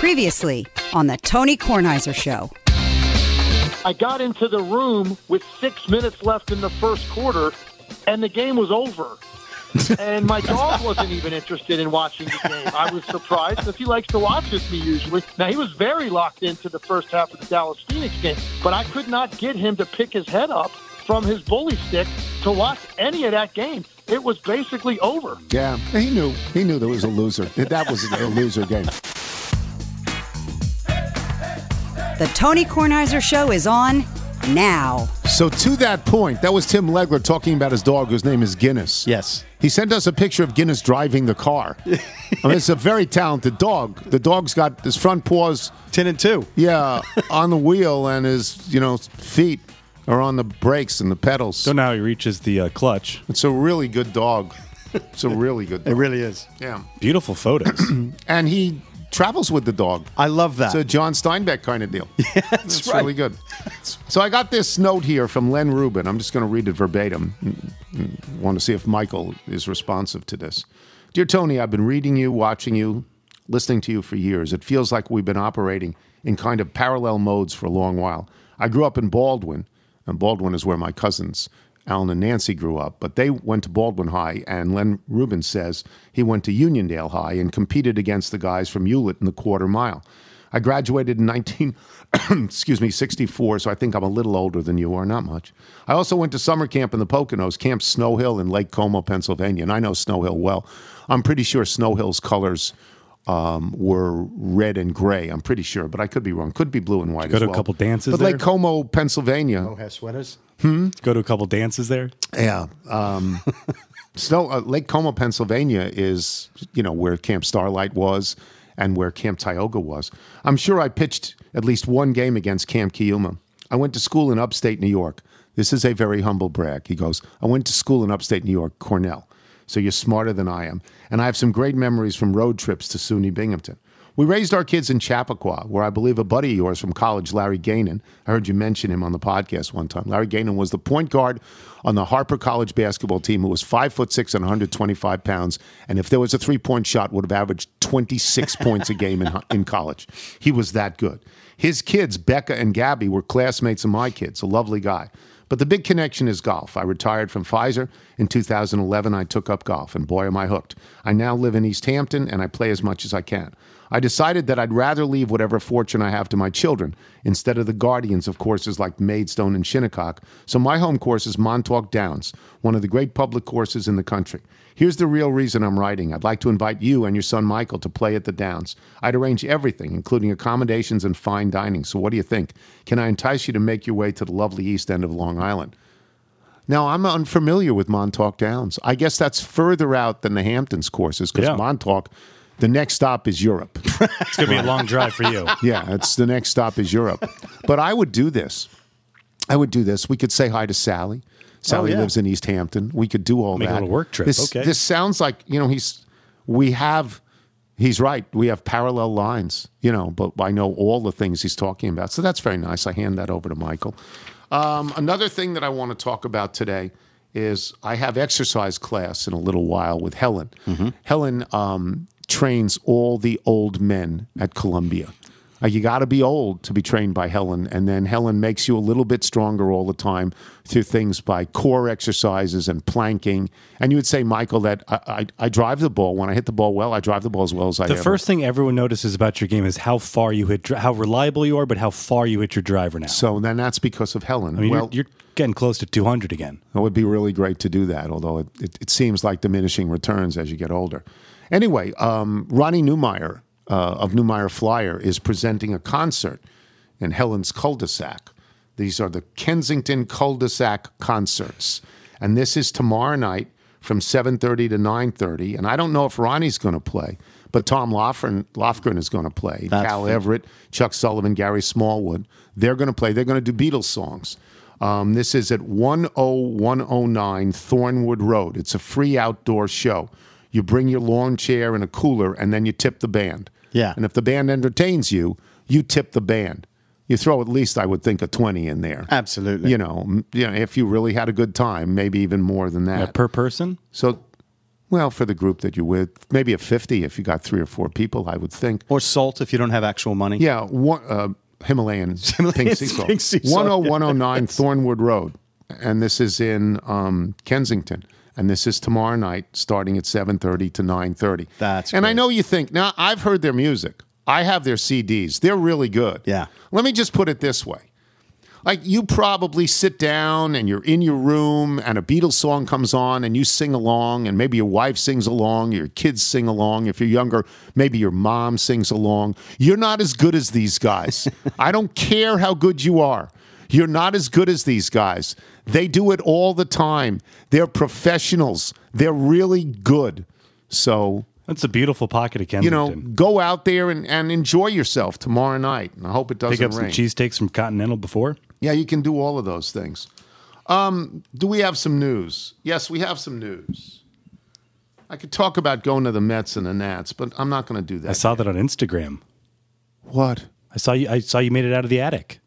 Previously on the Tony Kornheiser Show. I got into the room with six minutes left in the first quarter, and the game was over. and my dog wasn't even interested in watching the game. I was surprised because he likes to watch with me usually. Now, he was very locked into the first half of the Dallas Phoenix game, but I could not get him to pick his head up from his bully stick to watch any of that game. It was basically over. Yeah, he knew. He knew there was a loser. That was a loser game. The Tony Kornheiser Show is on now. So to that point, that was Tim Legler talking about his dog, whose name is Guinness. Yes. He sent us a picture of Guinness driving the car. I mean, it's a very talented dog. The dog's got his front paws, 10 and 2. yeah, on the wheel, and his you know feet are on the brakes and the pedals. So now he reaches the uh, clutch. It's a really good dog. It's a really good. It really is. Yeah, Beautiful photos. and he travels with the dog. I love that. It's a John Steinbeck kind of deal. Yeah, that's It's right. really good. So I got this note here from Len Rubin. I'm just going to read it verbatim. Want to see if Michael is responsive to this. Dear Tony, I've been reading you, watching you, listening to you for years. It feels like we've been operating in kind of parallel modes for a long while. I grew up in Baldwin, and Baldwin is where my cousins Alan and Nancy grew up, but they went to Baldwin High, and Len Rubin says he went to Uniondale High and competed against the guys from Hewlett in the quarter mile. I graduated in 19, excuse me, 64, so I think I'm a little older than you are, not much. I also went to summer camp in the Poconos, Camp Snow Hill in Lake Como, Pennsylvania, and I know Snow Hill well. I'm pretty sure Snow Hill's colors um, were red and gray. I'm pretty sure, but I could be wrong. Could be blue and white Go as to a couple dances But there? Lake Como, Pennsylvania, Oh, has sweaters? Hmm. Go to a couple dances there. yeah. Um, Snow, uh, Lake Como, Pennsylvania is, you know, where Camp Starlight was and where Camp Tioga was. I'm sure I pitched at least one game against Camp Kiuma. I went to school in upstate New York. This is a very humble brag. He goes, I went to school in upstate New York, Cornell. So you're smarter than I am. And I have some great memories from road trips to SUNY Binghamton. We raised our kids in Chappaqua, where I believe a buddy of yours from college, Larry Gainan, I heard you mention him on the podcast one time. Larry Gainan was the point guard on the Harpur College basketball team who was five foot six and 125 pounds. And if there was a three point shot, would have averaged 26 points a game in, in college. He was that good. His kids, Becca and Gabby, were classmates of my kids, a lovely guy. But the big connection is golf. I retired from Pfizer. In 2011, I took up golf, and boy, am I hooked. I now live in East Hampton, and I play as much as I can. I decided that I'd rather leave whatever fortune I have to my children instead of the guardians of courses like Maidstone and Shinnecock. So my home course is Montauk Downs, one of the great public courses in the country. Here's the real reason I'm writing. I'd like to invite you and your son Michael to play at the Downs. I'd arrange everything, including accommodations and fine dining. So what do you think? Can I entice you to make your way to the lovely east end of Long Island? Now, I'm unfamiliar with Montauk Downs. I guess that's further out than the Hamptons courses because Yeah. Montauk, the next stop is Europe. It's gonna be a long drive for you. yeah, it's the next stop is Europe. But I would do this. I would do this. We could say hi to Sally. Sally yeah. lives in East Hampton. We could do all Make a that. little work trip. This, Okay. This sounds like you know he's. We have. He's right. We have parallel lines, you know, but I know all the things he's talking about. So that's very nice. I hand that over to Michael. Um, another thing that I want to talk about today is I have exercise class in a little while with Helen. Helen um, trains all the old men at Columbia. Uh, you got to be old to be trained by Helen, and then Helen makes you a little bit stronger all the time through things by core exercises and planking. And you would say, Michael, that I, I, I drive the ball when I hit the ball well. I drive the ball as well as I The ever. first thing everyone notices about your game is how far you hit, how reliable you are, but how far you hit your driver now. So then that's because of Helen. I mean, well, you're, you're getting close to 200 again. It would be really great to do that, although it, it, it seems like diminishing returns as you get older. Anyway, um, Ronnie Newmyer uh, of Newmyer Flyer is presenting a concert in Helen's cul-de-sac. These are the Kensington cul-de-sac concerts, and this is tomorrow night from 7:30 to 9:30. And I don't know if Ronnie's going to play, but Tom Lofgren, Lofgren is going to play. That's Cal Everett, Chuck Sullivan, Gary Smallwood. They're going to play. They're going to do Beatles songs. Um, this is at 10109 Thornwood Road. It's a free outdoor show. You bring your lawn chair and a cooler, and then you tip the band. Yeah. And if the band entertains you, you tip the band. You throw at least, I would think, a 20 in there. Absolutely. You know, m- you know, if you really had a good time, maybe even more than that. Uh, per person? so Well, for the group that you're with, maybe a 50 if you got three or four people, I would think. Or salt if you don't have actual money. Yeah, one, uh, Himalayan pink Himalayan sea salt. pink sea salt, 10109 Thornwood Road. And this is in um, Kensington. And this is tomorrow night starting at 7.30 to 9.30. That's And I know you think, now I've heard their music. I have their CDs. They're really good. Yeah. Let me just put it this way. Like you probably sit down and you're in your room and a Beatles song comes on and you sing along and maybe your wife sings along, your kids sing along. If you're younger, maybe your mom sings along. You're not as good as these guys. I don't care how good you are. You're not as good as these guys. They do it all the time. They're professionals. They're really good. So That's a beautiful pocket of Kensington. you know, go out there and, and enjoy yourself tomorrow night. And I hope it doesn't Pick up some rain. cheesesteaks from Continental before. Yeah, you can do all of those things. Um, do we have some news? Yes, we have some news. I could talk about going to the Mets and the Nats, but I'm not going to do that. I saw that on Instagram. what? I saw you. I saw you made it out of the attic.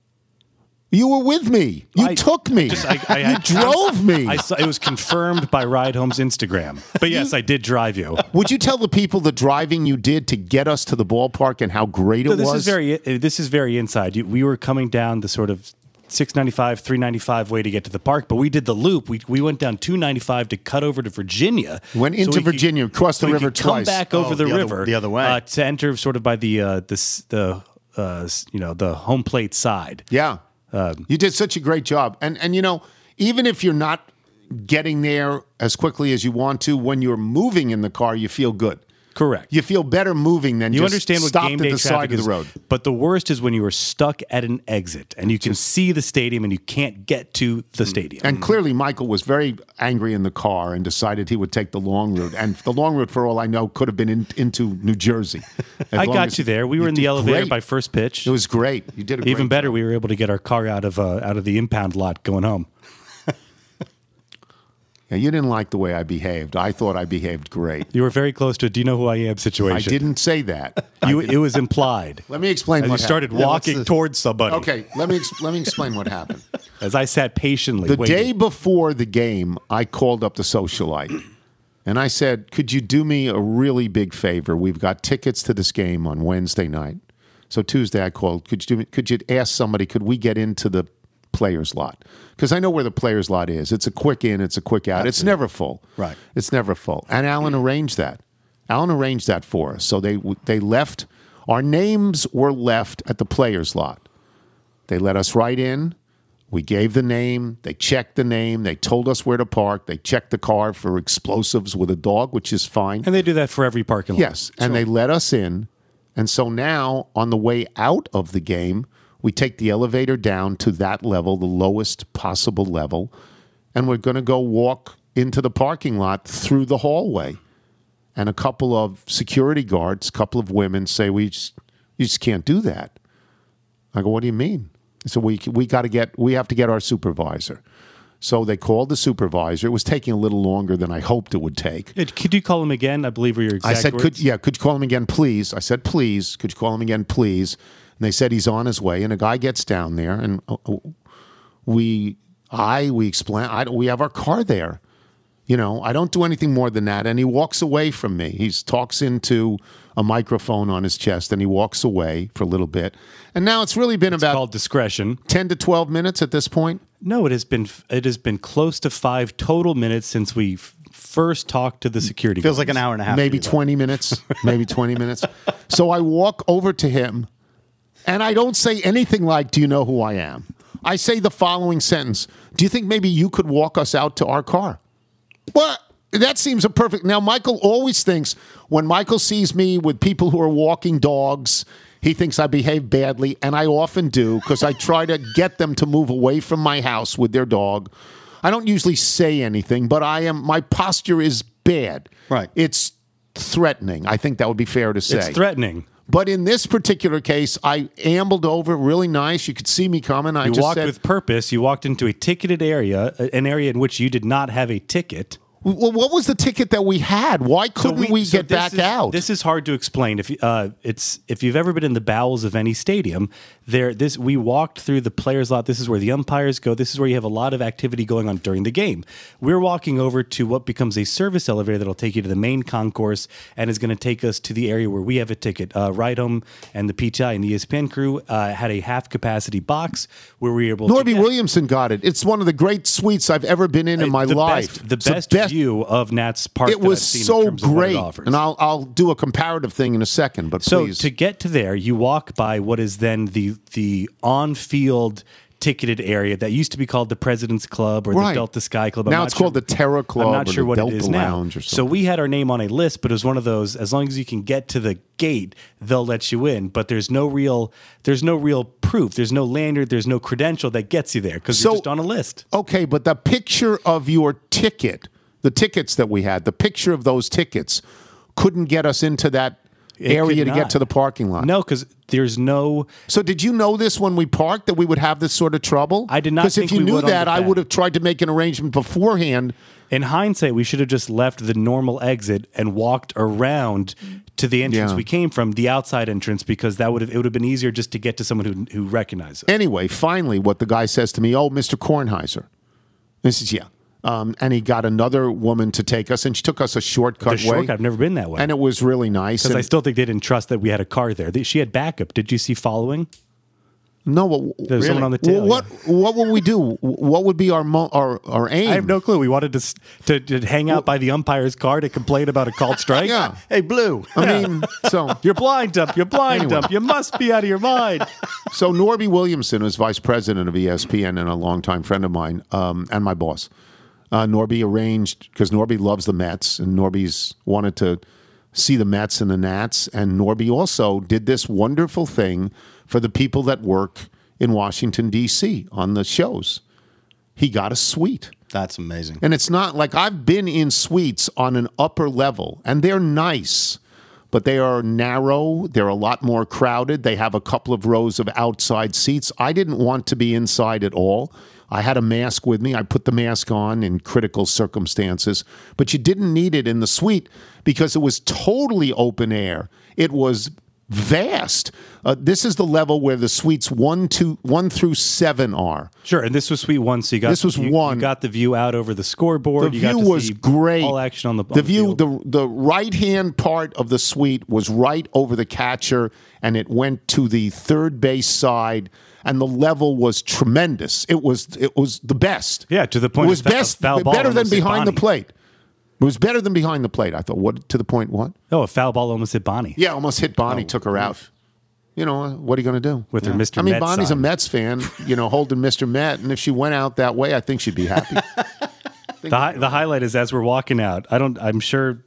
You were with me. You I- took me. Just- I- I- you I- drove me. I saw it was confirmed by Ride Home's Instagram. But yes, I did drive you. Would you tell the people the driving you did to get us to the ballpark and how great it So this was? is very uh, this is very inside. You- We were coming down the sort of 695, 395 way to get to the park, but we did the loop. We, we went down 295 to cut over to Virginia. Went So into we could- Virginia, crossed the so we river could come twice. back over Oh, the, the other- river the other way. uh, to enter sort of by the uh, the the uh, you know the home plate side. Yeah. Um, you did such a great job. And and you know, even if you're not getting there as quickly as you want to, when you're moving in the car, you feel good. Correct. You feel better moving than You just understand what stopped game at day the traffic side of is, the road. but the worst is when you are stuck at an exit and you can see the stadium and you can't get to the stadium. And clearly, Michael was very angry in the car and decided he would take the long route. And the long route, for all I know, could have been in, into New Jersey. I got you there. We were in the elevator great. by first pitch. It was great. You did a Even better, job. we were able to get our car out of uh, out of the impound lot going home. Yeah, you didn't like the way I behaved. I thought I behaved great. You were very close to a "Do you know who I am?" situation. I didn't say that. You, it was implied. Let me explain As what you started walking the- towards somebody. Okay, let me let me explain what happened. As I sat patiently, The waiting. day before the game, I called up the socialite and I said, Could you do me a really big favor? We've got tickets to this game on Wednesday night. So Tuesday I called, Could you do me, could you ask somebody, could we get into the players lot? Because I know where the players lot is. It's a quick in, it's a quick out. It's never full. Right. It's never full. And Alan arranged that. Alan arranged that for us. So they they left our names were left at the players lot. They let us right in. We gave the name. They checked the name. They told us where to park. They checked the car for explosives with a dog, which is fine. and they do that for every parking lot. Yes, and they let us in. And so now, on the way out of the game, we take the elevator down to that level, the lowest possible level, and we're going to go walk into the parking lot through the hallway. And a couple of security guards, a couple of women say, "We just, you just can't do that." I go, "What do you mean?" So we we got to get we have to get our supervisor. So they called the supervisor. It was taking a little longer than I hoped it would take. Could you call him again? I believe were your exact I said, words. could yeah, could you call him again, please? I said, please. Could you call him again, please? And they said he's on his way. And a guy gets down there, and uh, uh, we, I, we explain. I, we have our car there. You know, I don't do anything more than that. And he walks away from me. He talks into a microphone on his chest, and he walks away for a little bit. And now it's really been about called discretion. ten to twelve minutes at this point. No, it has been it has been close to five total minutes since we first talked to the security. Feels guards. like an hour and a half. maybe to you, though. 20 minutes, maybe 20 minutes. So I walk over to him and I don't say anything like, Do you know who I am? I say the following sentence Do you think maybe you could walk us out to our car? Well, that seems a perfect. Now, Michael always thinks when Michael sees me with people who are walking dogs, he thinks I behave badly, and I often do because I try to get them to move away from my house with their dog. I don't usually say anything, but I am. My posture is bad. Right. It's threatening. I think that would be fair to say. It's threatening. But in this particular case, I ambled over really nice. You could see me coming. I You just walked said, with purpose. You walked into a ticketed area, an area in which you did not have a ticket. Well, what was the ticket that we had? Why couldn't we, so get this back is- out? This is hard to explain. If uh, it's if you've ever been in the bowels of any stadium, there this we walked through the players' lot. This is where the umpires go. This is where you have a lot of activity going on during the game. We're walking over to what becomes a service elevator that'll take you to the main concourse and is going to take us to the area where we have a ticket. Uh, Ride Home and the PTI and the ESPN crew uh, had a half capacity box where we were able. to Norby Williamson got it. It's one of the great suites I've ever been in in my the life. Best, the It's best, view of Nats Park. It that was I've seen in so terms of it great, and I'll I'll do a comparative thing in a second. But So please, to get to there, you walk by what is then the the on field ticketed area that used to be called the President's Club or Right. the Delta Sky Club. I'm Now it's called the Terra Club I'm not or sure what Delta it is now. So we had our name on a list, but it was one of those. As long as you can get to the gate, they'll let you in. But there's no real there's no real proof. There's no lanyard. There's no credential that gets you there because So- you're just on a list. okay, but the picture of your ticket, the tickets that we had, the picture of those tickets, couldn't get us into that It area to get to the parking lot. No, because there's no. So did you know this when we parked that we would have this sort of trouble? I did not Because if you knew that, I would have tried to make an arrangement beforehand. In hindsight, we should have just left the normal exit and walked around to the entrance Yeah. we came from, the outside entrance, because that would have it would have been easier just to get to someone who who recognized us. Anyway, finally, what the guy says to me, "Oh, Mr. Kornheiser," this is yeah, um, and he got another woman to take us, and she took us a shortcut The way. shortcut, I've never been that way. and it was really nice. because I still think they didn't trust that we had a car there. She had backup. Did you see following? no, what, There was someone on the tail. Well, what what would we do? What would be our mo- our our aim? I have no clue. We wanted to, to to hang out by the umpire's car to complain about a called strike. Yeah, Hey, Blue. I mean, so You're blind, dump. You're blind, Anyway. dump. You must be out of your mind. so Norby Williamson was vice president of ESPN and a longtime friend of mine, um, and my boss. Uh, Norby arranged because Norby loves the Mets, and Norby's wanted to see the Mets and the Nats, and Norby also did this wonderful thing for the people that work in Washington D.C. on the shows. He got a suite. That's amazing. And it's not like I've been in suites on an upper level, and they're nice, but they are narrow. They're a lot more crowded. They have a couple of rows of outside seats. I didn't want to be inside at all. I had a mask with me. I put the mask on in critical circumstances, but you didn't need it in the suite because it was totally open air. It was vast. Uh, this is the level where the suites one, two, one through seven are. Sure, and this was Suite One, so you got This was you, one. You got the view out over the scoreboard. The you got view to was see great. All action on the on the view. field. The the right hand part of the suite was right over the catcher, and it went to the third base side, and the level was tremendous. It was it was the best. Yeah, to the point It was foul- best, foul ball better than behind the plate. It was better than behind the plate. I thought. What to the point? What? oh, a foul ball almost hit Bonnie. Yeah, almost hit Bonnie. Oh, took her out. You know what are you going to do With her Mr. I mean, Met Bonnie's a. Mets fan. You know, holding Mr. Met, and if she went out that way, I think she'd be happy. The, hi- the highlight is as we're walking out. I don't. I'm sure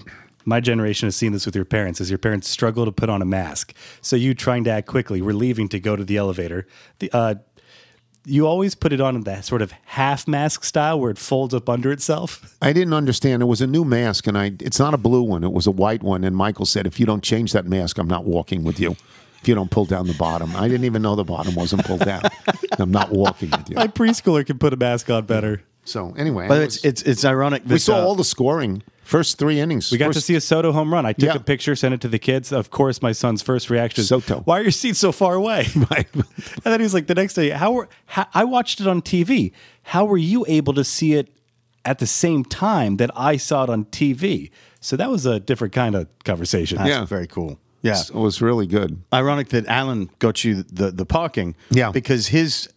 my generation has seen this with your parents. As your parents struggle to put on a mask, so you trying to act quickly. We're leaving to go to the elevator. The uh, you always put it on in that sort of half mask style where it folds up under itself. I didn't understand. It was a new mask, and I it's not a blue one. It was a white one. And Michael said, "If you don't change that mask, I'm not walking with you. If you don't pull down the bottom, I didn't even know the bottom wasn't pulled down. I'm not walking with you." My preschooler can put a mask on better. So anyway, But it it's was- it's it's ironic. That, we saw uh, all the scoring first three innings. We got to see a Soto home run. I took Yeah. a picture, sent it to the kids. Of course, my son's first reaction is, Soto. "Why are your seats so far away?" Right. and then he was like, "The next day, how were how, I watched it on TV? How were you able to see it at the same time that I saw it on TV?" So that was a different kind of conversation. That's Yeah. very cool. Yeah, It was really good. ironic that Alan got you the the parking. Yeah. because his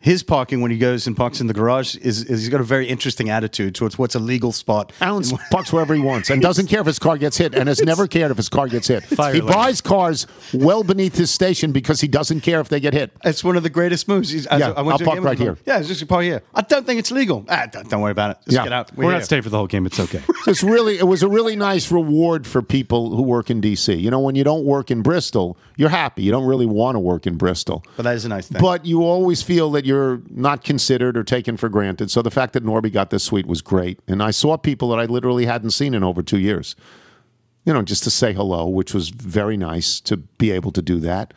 his parking when he goes and parks in the garage is, is he's got a very interesting attitude towards what's a legal spot. Alan parks wherever he wants and doesn't care if his car gets hit and has never cared if his car gets hit. Fire He lane. buys cars well beneath his station because he doesn't care if they get hit. It's one of the greatest moves. He's, I- Yeah, I went I'll to a park right here. Yeah, it's just park here. I don't think it's legal. Ah, don't, don't worry about it. Just Yeah. get out. We're, here. not staying for the whole game. It's okay. So it's really it was a really nice reward for people who work in DC. You know, when you don't work in Bristol, you're happy. You don't really want to work in Bristol. But that is a nice thing. But you always feel that you're not considered or taken for granted. So the fact that Norby got this suite was great. And I saw people that I literally hadn't seen in over two years. You know, just to say hello, which was very nice to be able to do that.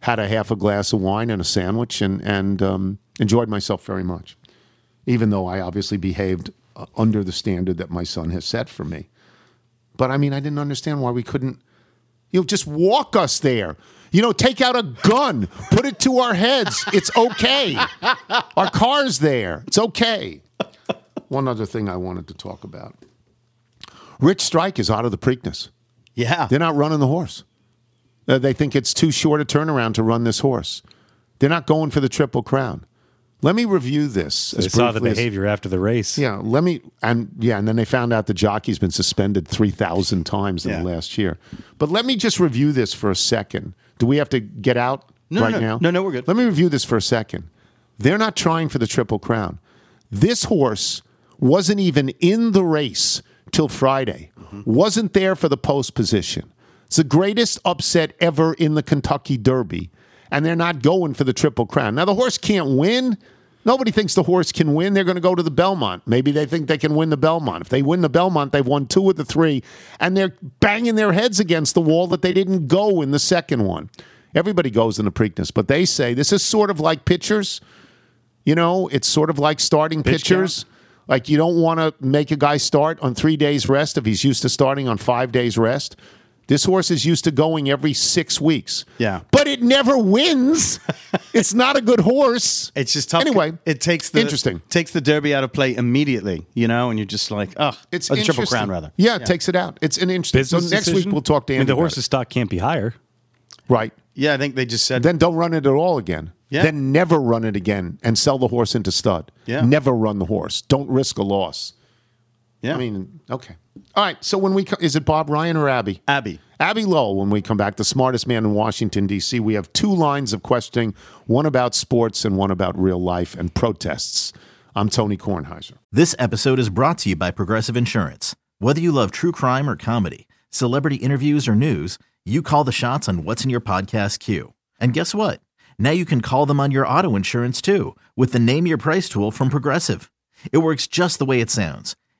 Had a half a glass of wine and a sandwich and, and um, enjoyed myself very much. Even though I obviously behaved uh, under the standard that my son has set for me. But I mean, I didn't understand why we couldn't, you know, just walk us there. You know, take out a gun, put it to our heads. It's okay. Our car's there. It's okay. One other thing I wanted to talk about Rich Strike is out of the Preakness. Yeah. They're not running the horse. Uh, they think it's too short a turnaround to run this horse. They're not going for the Triple Crown. Let me review this. They saw the briefly as- behavior after the race. yeah, let me and yeah, and then they found out the jockey's been suspended three thousand times in Yeah. the last year. But let me just review this for a second. Do we have to get out No, right no, now? no, no, we're good. Let me review this for a second. They're not trying for the triple crown. This horse wasn't even in the race till Friday. Mm-hmm. Wasn't there for the post position. It's the greatest upset ever in the Kentucky Derby, and they're not going for the triple crown. Now the horse can't win. Nobody thinks the horse can win. They're going to go to the Belmont. Maybe they think they can win the Belmont. If they win the Belmont, they've won two of the three, and they're banging their heads against the wall that they didn't go in the second one. Everybody goes in the Preakness, but they say this is sort of like pitchers. You know, it's sort of like starting Pitch pitchers. Like you don't want to make a guy start on three days rest if he's used to starting on five days rest. This horse is used to going every six weeks. Yeah. But it never wins. it's not a good horse. It's just tough. Anyway, it takes the interesting. takes the Derby out of play immediately, you know, and you're just like, oh, It's or the Triple. Crown rather. Yeah, it takes it out. It's an interesting. Business so next decision? week we'll talk to I mean, the about horse's stock can't be higher. right. Yeah, I think they just said Then don't run it at all again. Yeah. Then never run it again and sell the horse into stud. Yeah. Never run the horse. Don't risk a loss. yeah. I mean, okay. All right. So when we co- is it Bob Ryan or Abbe? Abbe. Abbe Lowell, when we come back, the smartest man in Washington, D.C., we have two lines of questioning one about sports and one about real life and protests. I'm Tony Kornheiser. This episode is brought to you by Progressive Insurance. Whether you love true crime or comedy, celebrity interviews or news, you call the shots on what's in your podcast queue. And guess what? Now you can call them on your auto insurance too with the Name Your Price tool from Progressive. It works just the way it sounds.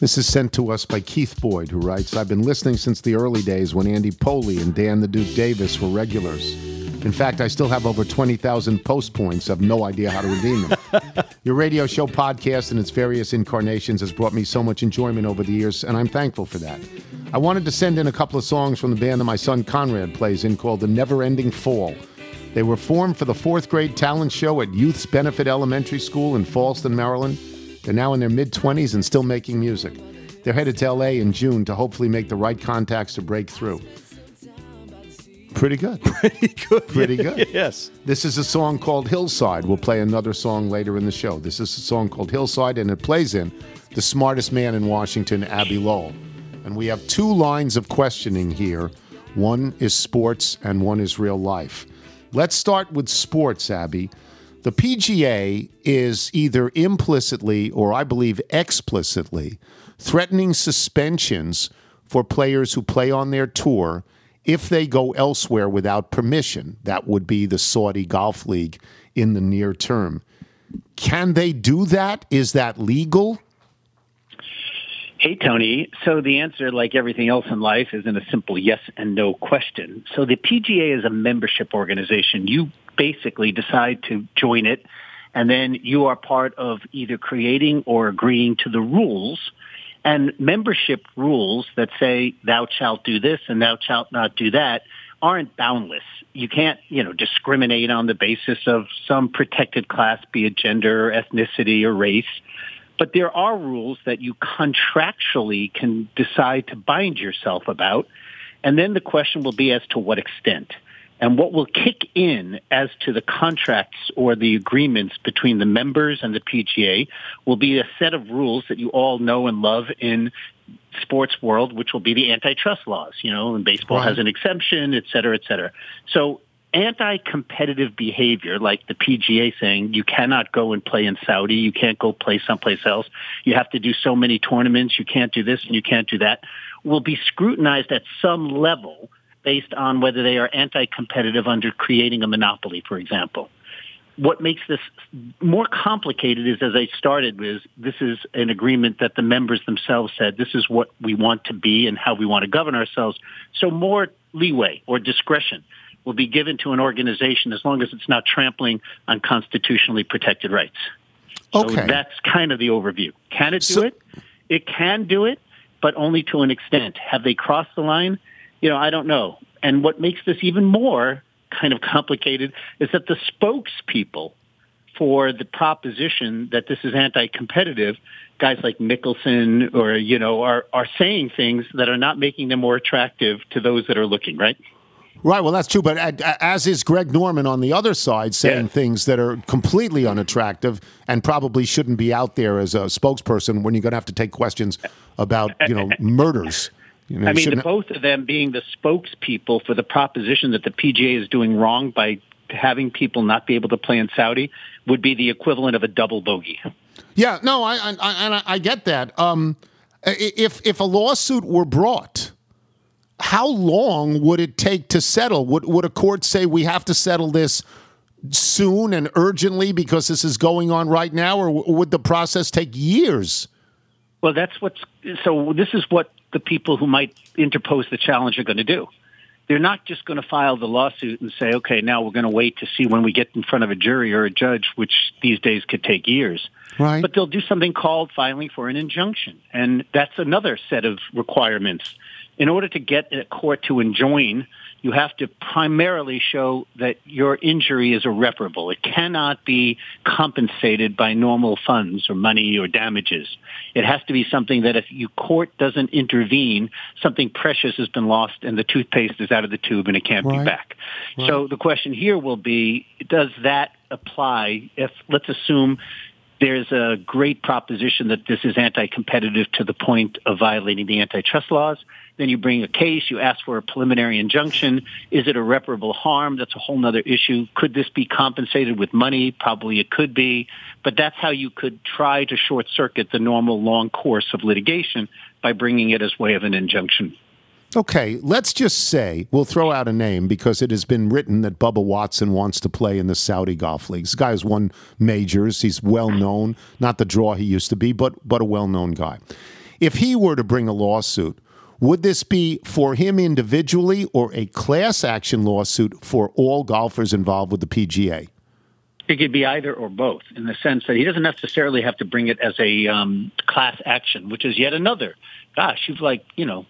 This is sent to us by Keith Boyd, who writes I've been listening since the early days when Andy Pollin and Dan the Duke Davis were regulars. In fact, I still have over 20,000 post points. I have no idea how to redeem them. Your radio show podcast and its various incarnations has brought me so much enjoyment over the years, and I'm thankful for that. I wanted to send in a couple of songs from the band that my son Conrad plays in called The Never Ending Fall. They were formed for the fourth grade talent show at Youth's Benefit Elementary School in Falston, Maryland. They're now in their mid 20s and still making music. They're headed to LA in June to hopefully make the right contacts to break through. Pretty good. Pretty good. Pretty good. yes. This is a song called Hillside. We'll play another song later in the show. This is a song called Hillside, and it plays in The Smartest Man in Washington, Abbe Lowell. And we have two lines of questioning here one is sports, and one is real life. Let's start with sports, Abbe. The PGA is either implicitly or I believe explicitly threatening suspensions for players who play on their tour if they go elsewhere without permission. That would be the Saudi Golf League in the near term. Can they do that? Is that legal? Hey, Tony. So the answer, like everything else in life, isn't a simple yes and no question. So the PGA is a membership organization. You basically decide to join it, and then you are part of either creating or agreeing to the rules. And membership rules that say thou shalt do this and thou shalt not do that aren't boundless. You can't, you know, discriminate on the basis of some protected class, be it gender, ethnicity, or race. But there are rules that you contractually can decide to bind yourself about. And then the question will be as to what extent. And what will kick in as to the contracts or the agreements between the members and the PGA will be a set of rules that you all know and love in sports world, which will be the antitrust laws, you know, and baseball Right. has an exception, et cetera, et cetera. So anti-competitive behavior, like the PGA saying you cannot go and play in Saudi, you can't go play someplace else, you have to do so many tournaments, you can't do this and you can't do that, will be scrutinized at some level based on whether they are anti-competitive under creating a monopoly, for example. What makes this more complicated is, as I started with, this is an agreement that the members themselves said, this is what we want to be and how we want to govern ourselves. So more leeway or discretion will be given to an organization as long as it's not trampling on constitutionally protected rights. Okay. So that's kind of the overview. Can it do So- it? It can do it, but only to an extent. Have they crossed the line? You know, I don't know. And what makes this even more kind of complicated is that the spokespeople for the proposition that this is anti-competitive, guys like Mickelson or, you know, are, are saying things that are not making them more attractive to those that are looking, right? Right. Well, that's true. But as is Greg Norman on the other side, saying Yeah. things that are completely unattractive and probably shouldn't be out there as a spokesperson when you're going to have to take questions about you know murders. You know, I mean, the, both of them being the spokespeople for the proposition that the PGA is doing wrong by having people not be able to play in Saudi would be the equivalent of a double bogey. Yeah, no, I I, I- I get that. Um, if if a lawsuit were brought, how long would it take to settle? Would would a court say we have to settle this soon and urgently because this is going on right now, or would the process take years? Well, that's what's so. This is what the people who might interpose the challenge are going to do. They're not just going to file the lawsuit and say, "Okay, now we're going to wait to see when we get in front of a jury or a judge," which these days could take years. Right. But they'll do something called filing for an injunction, and that's another set of requirements. In order to get a court to enjoin, you have to primarily show that your injury is irreparable. It cannot be compensated by normal funds or money or damages. It has to be something that if you court doesn't intervene, something precious has been lost and the toothpaste is out of the tube and it can't Right. be back. So the question here will be, does that apply if, let's assume there's a great proposition that this is anti-competitive to the point of violating the antitrust laws. Then you bring a case, you ask for a preliminary injunction. Is it irreparable harm? That's a whole other issue. Could this be compensated with money? Probably it could be. But that's how you could try to short circuit the normal long course of litigation by bringing it as way of an injunction. Okay, let's just say we'll throw out a name because it has been written that Bubba Watson wants to play in the Saudi Golf League. This guy has won majors. He's well known, not the draw he used to be, but but a well known guy. If he were to bring a lawsuit, would this be for him individually or a class action lawsuit for all golfers involved with the PGA? It could be either or both in the sense that he doesn't necessarily have to bring it as a um, class action, which is yet another. Gosh, you've like, you know,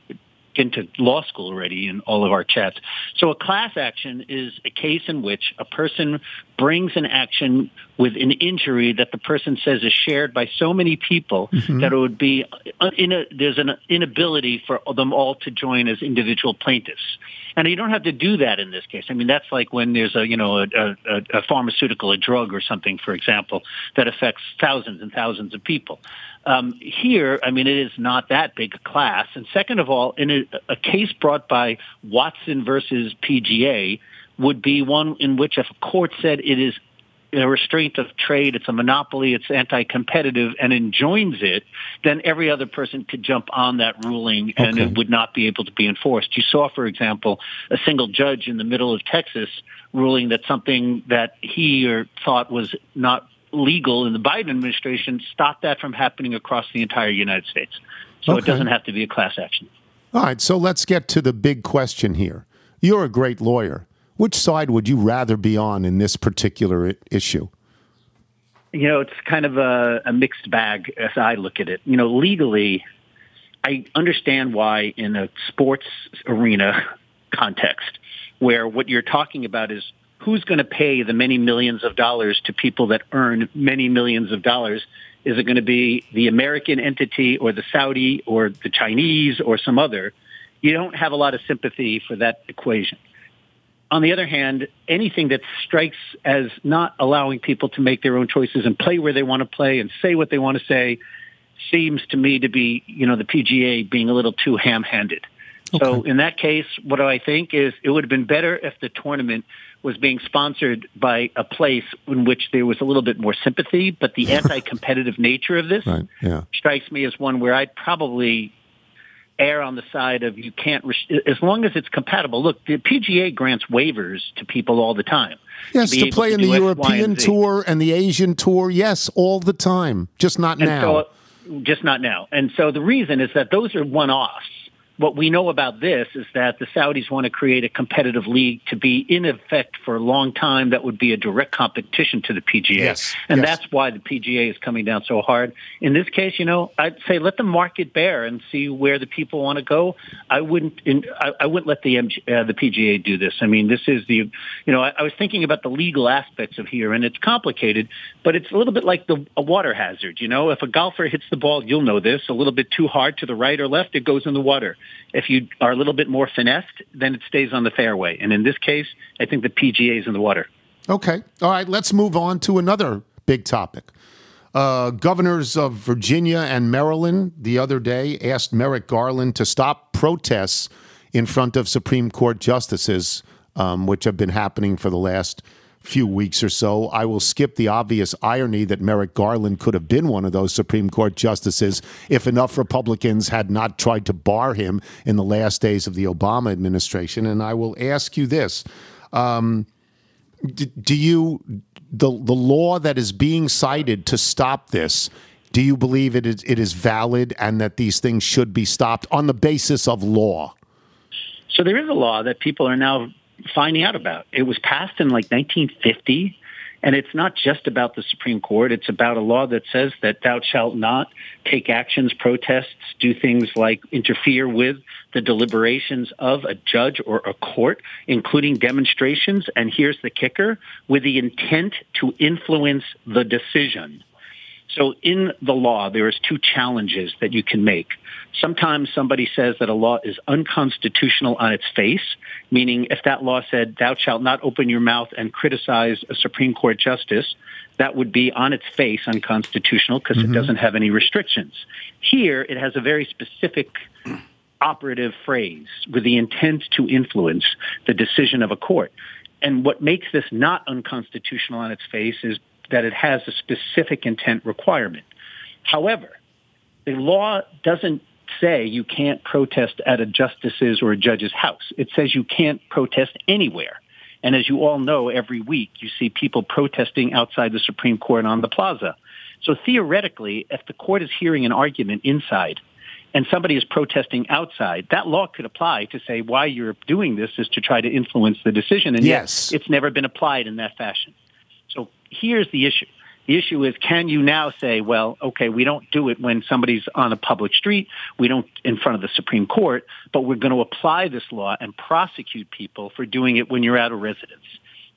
been to law school already in all of our chats. So a class action is a case in which a person brings an action with an injury that the person says is shared by so many people that it would be uh, in a, there's an inability for them all to join as individual plaintiffs. And you don't have to do that in this case. I mean, that's like when there's a, you know, a, a, a pharmaceutical, a drug or something, for example, that affects thousands and thousands of people. Um, here, I mean, it is not that big a class. And second of all, in a, a case brought by Watson versus PGA would be one in which if a court said it is a restraint of trade, it's a monopoly, it's anti-competitive, and enjoins it, then every other person could jump on that ruling and Okay. it would not be able to be enforced. You saw, for example, a single judge in the middle of Texas ruling that something that he or thought was not legal in the Biden administration stopped that from happening across the entire United States. So it doesn't have to be a class action. All right, so let's get to the big question here. You're a great lawyer. Which side would you rather be on in this particular issue? you know, it's kind of a, a mixed bag as I look at it. You know, legally, I understand why in a sports arena context where what you're talking about is who's going to pay the many millions of dollars to people that earn many millions of dollars. Is it going to be the American entity or the Saudi or the Chinese or some other? You don't have a lot of sympathy for that equation. On the other hand, anything that strikes as not allowing people to make their own choices and play where they want to play and say what they want to say seems to me to be, you know, the PGA being a little too ham-handed. So in that case, what do I think is it would have been better if the tournament was being sponsored by a place in which there was a little bit more sympathy, but the anti-competitive nature of this Right. Yeah. strikes me as one where I'd probably err on the side of you can't, as long as it's compatible. Look, the PGA grants waivers to people all the time. Yes, be to play to in the European and tour and the Asian tour. Yes, all the time. Just not And now. so, just not now. And so the reason is that those are one-offs. What we know about this is that the Saudis want to create a competitive league to be in effect for a long time that would be a direct competition to the PGA. Yes, And yes. that's why the PGA is coming down so hard. In this case, you know, I'd say let the market bear and see where the people want to go. I wouldn't in, I, I wouldn't let the MG, uh, the PGA do this. I mean, this is the you know, I, I was thinking about the legal aspects of here and it's complicated, but it's a little bit like the a water hazard, you know. If a golfer hits the ball, you'll know this, a little bit too hard to the right or left, it goes in the water. If you are a little bit more finessed, then it stays on the fairway. And in this case, I think the PGA is in the water. Okay. All right. Let's move on to another big topic. Uh, governors of Virginia and Maryland the other day asked Merrick Garland to stop protests in front of Supreme Court justices, um, which have been happening for the last few weeks or so. I will skip the obvious irony that Merrick Garland could have been one of those Supreme Court justices if enough Republicans had not tried to bar him in the last days of the Obama administration. And I will ask you this um, d- do you the the law that is being cited to stop this do you believe it is it is valid and that these things should be stopped on the basis of law So there is a law that people are now finding out about. It was passed in like 1950, and it's not just about the Supreme Court. It's about a law that says that thou shalt not take actions, protests, do things like interfere with the deliberations of a judge or a court, including demonstrations. And here's the kicker, with the intent to influence the decision. So in the law, there is two challenges that you can make. Sometimes somebody says that a law is unconstitutional on its face, meaning if that law said, thou shalt not open your mouth and criticize a Supreme Court justice, that would be on its face unconstitutional because it mm-hmm. doesn't have any restrictions. Here, it has a very specific operative phrase with the intent to influence the decision of a court. And what makes this not unconstitutional on its face is that it has a specific intent requirement. However, the law doesn't say you can't protest at a justice's or a judge's house. It says you can't protest anywhere. And as you all know, every week you see people protesting outside the Supreme Court on the plaza. So theoretically, if the court is hearing an argument inside and somebody is protesting outside, that law could apply to say why you're doing this is to try to influence the decision. And Yes. it's never been applied in that fashion. Here's the issue. The issue is, can you now say, well, okay, we don't do it when somebody's on a public street, we don't in front of the Supreme Court, but we're going to apply this law and prosecute people for doing it when you're out of residence.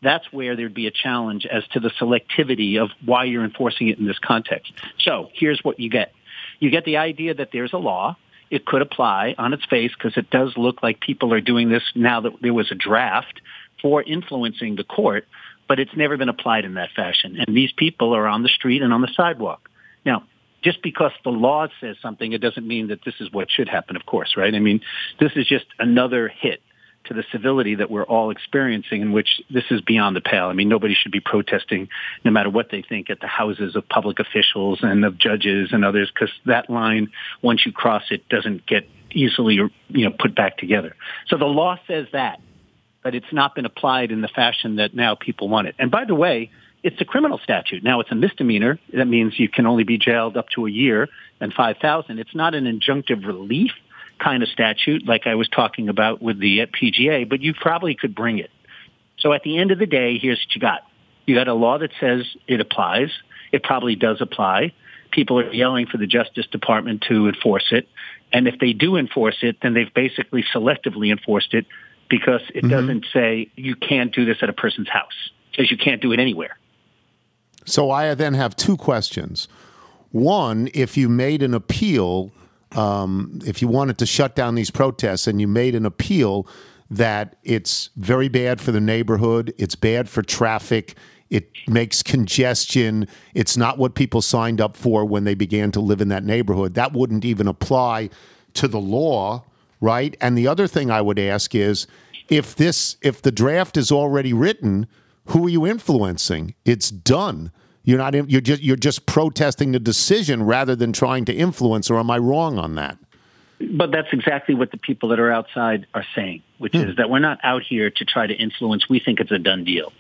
That's where there'd be a challenge as to the selectivity of why you're enforcing it in this context. So here's what you get. You get the idea that there's a law. It could apply on its face because it does look like people are doing this now that there was a draft for influencing the court, but it's never been applied in that fashion. And these people are on the street and on the sidewalk. Now, just because the law says something, it doesn't mean that this is what should happen, of course, right? I mean, this is just another hit to the civility that we're all experiencing in which this is beyond the pale. I mean, nobody should be protesting no matter what they think at the houses of public officials and of judges and others because that line, once you cross it, doesn't get easily, you know, put back together. So the law says that, but it's not been applied in the fashion that now people want it. And by the way, it's a criminal statute. Now it's a misdemeanor. That means you can only be jailed up to a year and 5,000. It's not an injunctive relief kind of statute like I was talking about with the uh, PGA, but you probably could bring it. So at the end of the day, here's what you got. You got a law that says it applies. It probably does apply. People are yelling for the Justice Department to enforce it. And if they do enforce it, then they've basically selectively enforced it because it doesn't say you can't do this at a person's house. It says you can't do it anywhere. so i then have two questions one if you made an appeal um, if you wanted to shut down these protests and you made an appeal that it's very bad for the neighborhood, it's bad for traffic, it makes congestion, it's not what people signed up for when they began to live in that neighborhood, that wouldn't even apply to the law, right? And the other thing I would ask is if this if the draft is already written, who are you influencing? It's done. You're not. You're just. You're just protesting the decision rather than trying to influence. Or am I wrong on that? But that's exactly what the people that are outside are saying, which Hmm. is that we're not out here to try to influence. We think it's a done deal.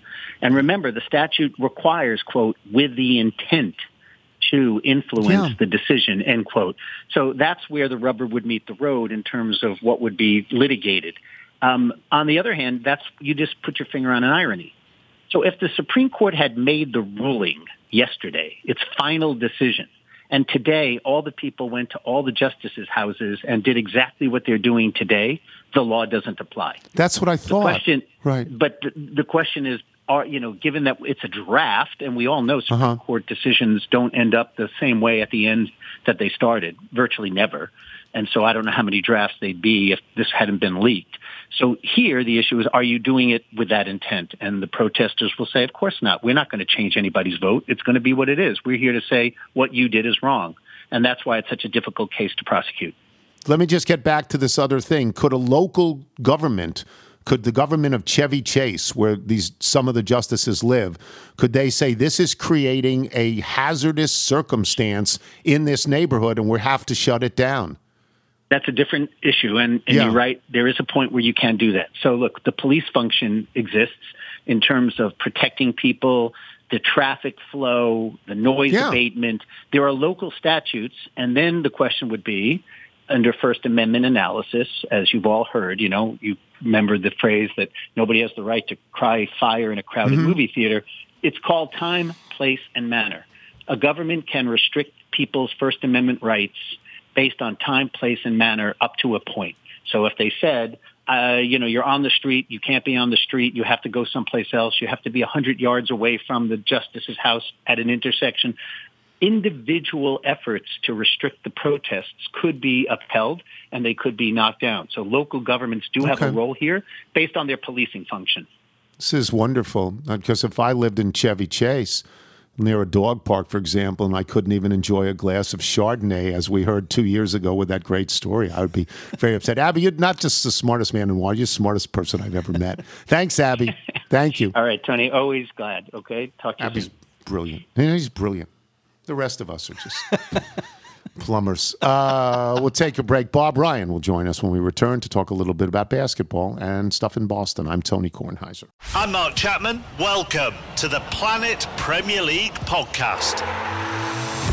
And remember, the statute requires, quote, with the intent to influence Yeah. the decision, end quote. So that's where the rubber would meet the road in terms of what would be litigated. Um, on the other hand, that's you just put your finger on an irony. So if the Supreme Court had made the ruling yesterday, its final decision, and today all the people went to all the justices' houses and did exactly what they're doing today, the law doesn't apply. That's what I thought. The question, Right. But the, the question is, are you know, given that it's a draft, and we all know Supreme Uh-huh. Court decisions don't end up the same way at the end that they started, virtually never. And so I don't know how many drafts they'd be if this hadn't been leaked. So here the issue is, are you doing it with that intent? And the protesters will say, of course not. We're not going to change anybody's vote. It's going to be what it is. We're here to say what you did is wrong. And that's why it's such a difficult case to prosecute. Let me just get back to this other thing. Could a local government, could the government of Chevy Chase, where these some of the justices live, could they say this is creating a hazardous circumstance in this neighborhood and we have to shut it down? That's a different issue, and, and Yeah. you're right. There is a point where you can do that. So, look, the police function exists in terms of protecting people, the traffic flow, the noise Yeah. abatement. There are local statutes, and then the question would be, under First Amendment analysis, as you've all heard, you know, you remember the phrase that nobody has the right to cry fire in a crowded movie theater. It's called time, place, and manner. A government can restrict people's First Amendment rights based on time, place, and manner up to a point. So if they said, uh, you know, you're on the street, you can't be on the street, you have to go someplace else, you have to be 100 yards away from the justice's house at an intersection, individual efforts to restrict the protests could be upheld and they could be knocked down. So local governments do have a role here based on their policing function. This is wonderful uh, because if I lived in Chevy Chase near a dog park, for example, and I couldn't even enjoy a glass of Chardonnay, as we heard two years ago with that great story, I would be very upset. Abbe, you're not just the smartest man in Washington, you're the smartest person I've ever met. Thanks, Abbe. Thank you. All right, Tony, always glad. Okay, talk to you Abbe's soon. brilliant. He's brilliant. The rest of us are just plumbers. Uh, we'll take a break. Bob Ryan will join us when we return to talk a little bit about basketball and stuff in Boston. I'm Tony Kornheiser. I'm Mark Chapman. Welcome to the Planet Premier League podcast.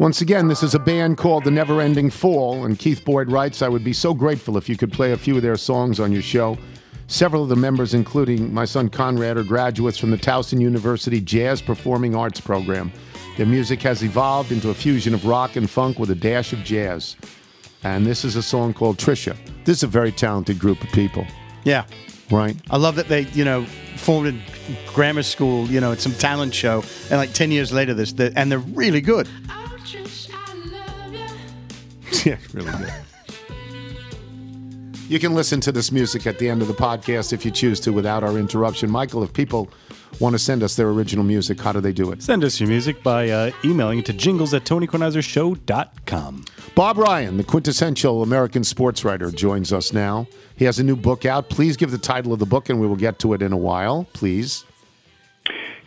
Once again, this is a band called The Never Ending Fall, and Keith Boyd writes, I would be so grateful if you could play a few of their songs on your show. Several of the members, including my son Conrad, are graduates from the Towson University Jazz Performing Arts program. Their music has evolved into a fusion of rock and funk with a dash of jazz. And this is a song called Trisha. This is a very talented group of people, Yeah. right? I love that they, you know, formed in grammar school, you know, at some talent show, and like ten years later, this, and they're really good. Yeah, really good. You can listen to this music at the end of the podcast if you choose to without our interruption. Michael, if people want to send us their original music, how do they do it? Send us your music by uh, emailing it to jingles at TonyKornheisershow.com. Bob Ryan, the quintessential American sports writer, joins us now. He has a new book out. Please give the title of the book, and we will get to it in a while. Please.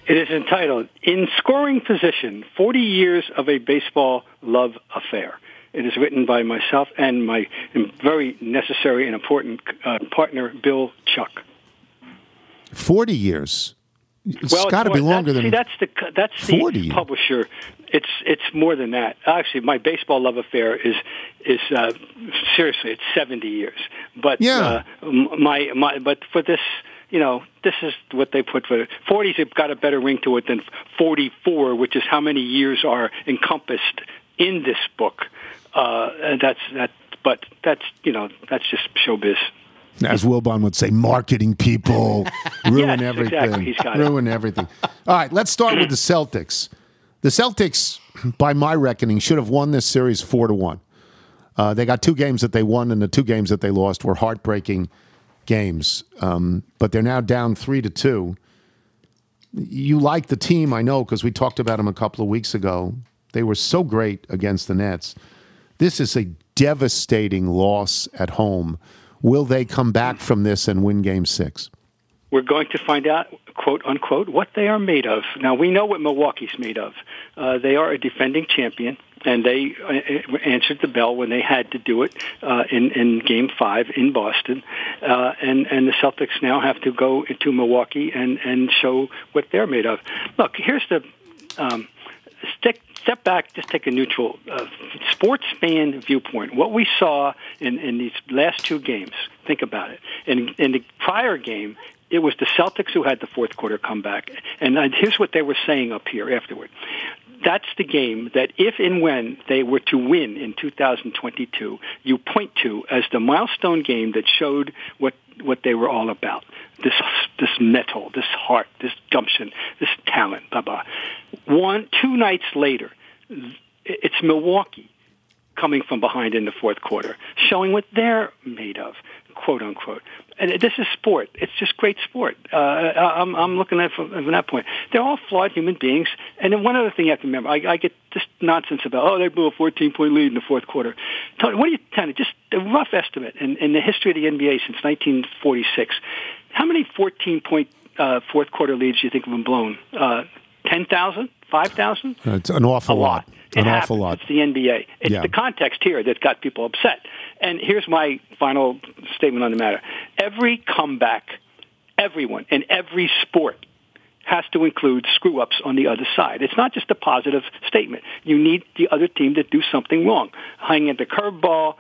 It is entitled In Scoring Position 40 Years of a Baseball Love Affair. It is written by myself and my very necessary and important uh, partner, Bill Chuck. 40 years. It's Well, got to be longer that's, than. see, that's the that's the 40. publisher. It's it's more than that. Actually, my baseball love affair is is uh, seriously it's seventy years. But Yeah. uh, my my but for this. You know, this is what they put for it. 40's have got a better ring to it than 44, which is how many years are encompassed in this book. Uh, and that's that. But that's you know that's just showbiz. as Wilbon would say, marketing people ruin Yes, everything. exactly. He's got it. ruin everything. All right, let's start with the Celtics. The Celtics, by my reckoning, should have won this series four to one. Uh, they got two games that they won, and the two games that they lost were heartbreaking games. Um, but they're now down three to two. You like the team, I know, because we talked about them a couple of weeks ago. They were so great against the Nets. This is a devastating loss at home. Will they come back from this and win game six? We're going to find out, quote unquote, what they are made of. Now, we know what Milwaukee's made of. Uh, they are a defending champion and they uh, answered the bell when they had to do it uh, in in Game Five in Boston, uh, and and the Celtics now have to go into Milwaukee and and show what they're made of. Look, here's the um, stick. Step back, just take a neutral uh, sports fan viewpoint. What we saw in, in these last two games, think about it. In, in the prior game, it was the Celtics who had the fourth quarter comeback. And here's what they were saying up here afterward that's the game that if and when they were to win in 2022, you point to as the milestone game that showed what what they were all about. This this metal, this heart, this gumption, this talent, blah blah. One two nights later, it's Milwaukee coming from behind in the fourth quarter, showing what they're made of, quote unquote. And this is sport. It's just great sport. Uh, I'm, I'm looking at it from, from that point. They're all flawed human beings. And then one other thing you have to remember, I, I get this nonsense about, oh, they blew a 14-point lead in the fourth quarter. Tony, what do you tell me? Just a rough estimate in, in the history of the NBA since 1946. How many 14-point uh, fourth quarter leads do you think have been blown? Uh, 10,000? 5,000? It's an awful lot. lot. An it awful happens. lot. It's the NBA. It's Yeah. the context here that's got people upset. And here's my final statement on the matter. Every comeback, everyone in every sport has to include screw ups on the other side. It's not just a positive statement. You need the other team to do something wrong. Hang in the curveball,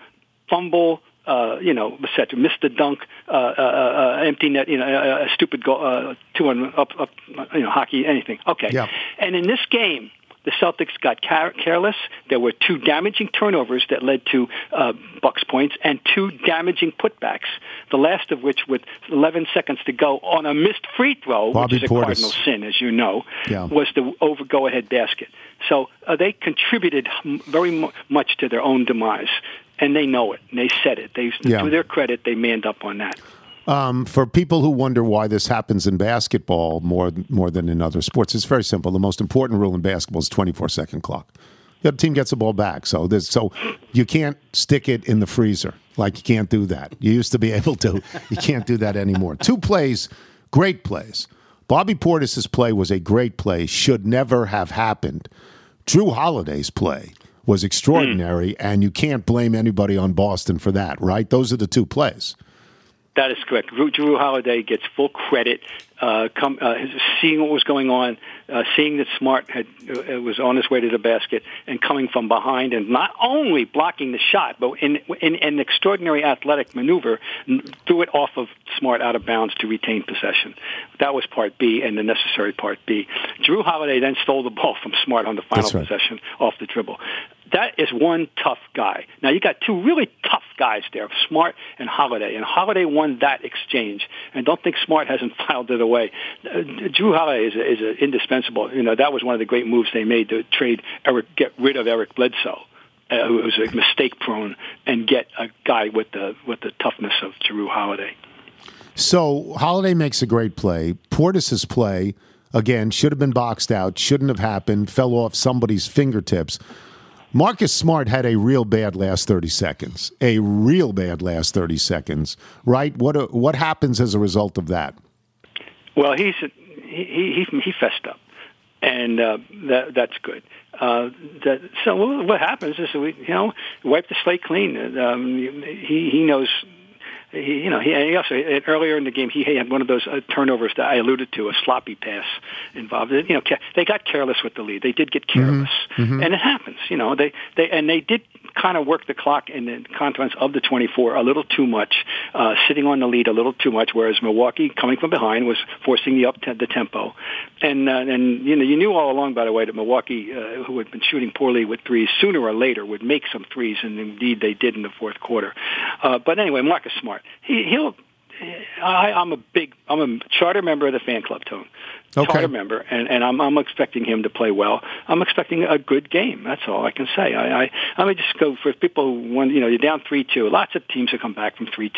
fumble, uh, you know, etc. Miss the dunk, uh, uh, uh, empty net, you know, a, a stupid goal, uh, two on up, up, you know, hockey, anything. Okay. Yeah. And in this game, the Celtics got car- careless. There were two damaging turnovers that led to uh, Bucks points and two damaging putbacks. The last of which, with 11 seconds to go, on a missed free throw, Bobby which is a Portis. cardinal sin, as you know, Yeah. was the over go ahead basket. So uh, they contributed m- very mu- much to their own demise, and they know it. And they said it. They, Yeah. to their credit, they manned up on that. Um, for people who wonder why this happens in basketball more more than in other sports, it's very simple. The most important rule in basketball is twenty four second clock. The other team gets the ball back, so there's, so you can't stick it in the freezer. Like you can't do that. You used to be able to. You can't do that anymore. Two plays, great plays. Bobby Portis's play was a great play. Should never have happened. Jrue Holiday's play was hmm. extraordinary, and you can't blame anybody on Boston for that, right? Those are the two plays. That is correct. Jrue Holiday gets full credit. Uh, come, uh, seeing what was going on, uh, seeing that Smart had uh, was on his way to the basket and coming from behind, and not only blocking the shot, but in, in, in an extraordinary athletic maneuver, threw it off of Smart out of bounds to retain possession. That was part B, and the necessary part B. Jrue Holiday then stole the ball from Smart on the final right. possession off the dribble. That is one tough guy. Now you got two really tough guys there, Smart and Holiday, and Holiday won that exchange. And don't think Smart hasn't filed it away. Uh, Jrue Holiday is a, is a indispensable. You know that was one of the great moves they made to trade Eric, get rid of Eric Bledsoe. Uh, who was a mistake prone and get a guy with the with the toughness of Jrue Holiday. So Holiday makes a great play. Portis's play again should have been boxed out, shouldn't have happened, fell off somebody's fingertips. Marcus Smart had a real bad last 30 seconds. A real bad last 30 seconds, right? What what happens as a result of that? Well, he's he he he fessed up, and uh, that that's good. Uh, that, so what happens is we you know wipe the slate clean. Um, he he knows. He, you know, he, he also earlier in the game he had one of those uh, turnovers that I alluded to, a sloppy pass involved. You know, ca- they got careless with the lead. They did get careless, and it happens. You know, they they and they did kind of work the clock in the confines of the 24 a little too much, uh, sitting on the lead a little too much. Whereas Milwaukee, coming from behind, was forcing the up te- the tempo, and uh, and you know you knew all along, by the way, that Milwaukee, uh, who had been shooting poorly with threes, sooner or later would make some threes, and indeed they did in the fourth quarter. Uh, but anyway, Marcus Smart, he, he'll I, I'm a big, I'm a charter member of the fan club, Tone. Okay. Charter member, and, and I'm, I'm expecting him to play well. I'm expecting a good game. That's all I can say. I, I, I mean, just go for people who want, you know, you're down 3-2. Lots of teams have come back from 3-2.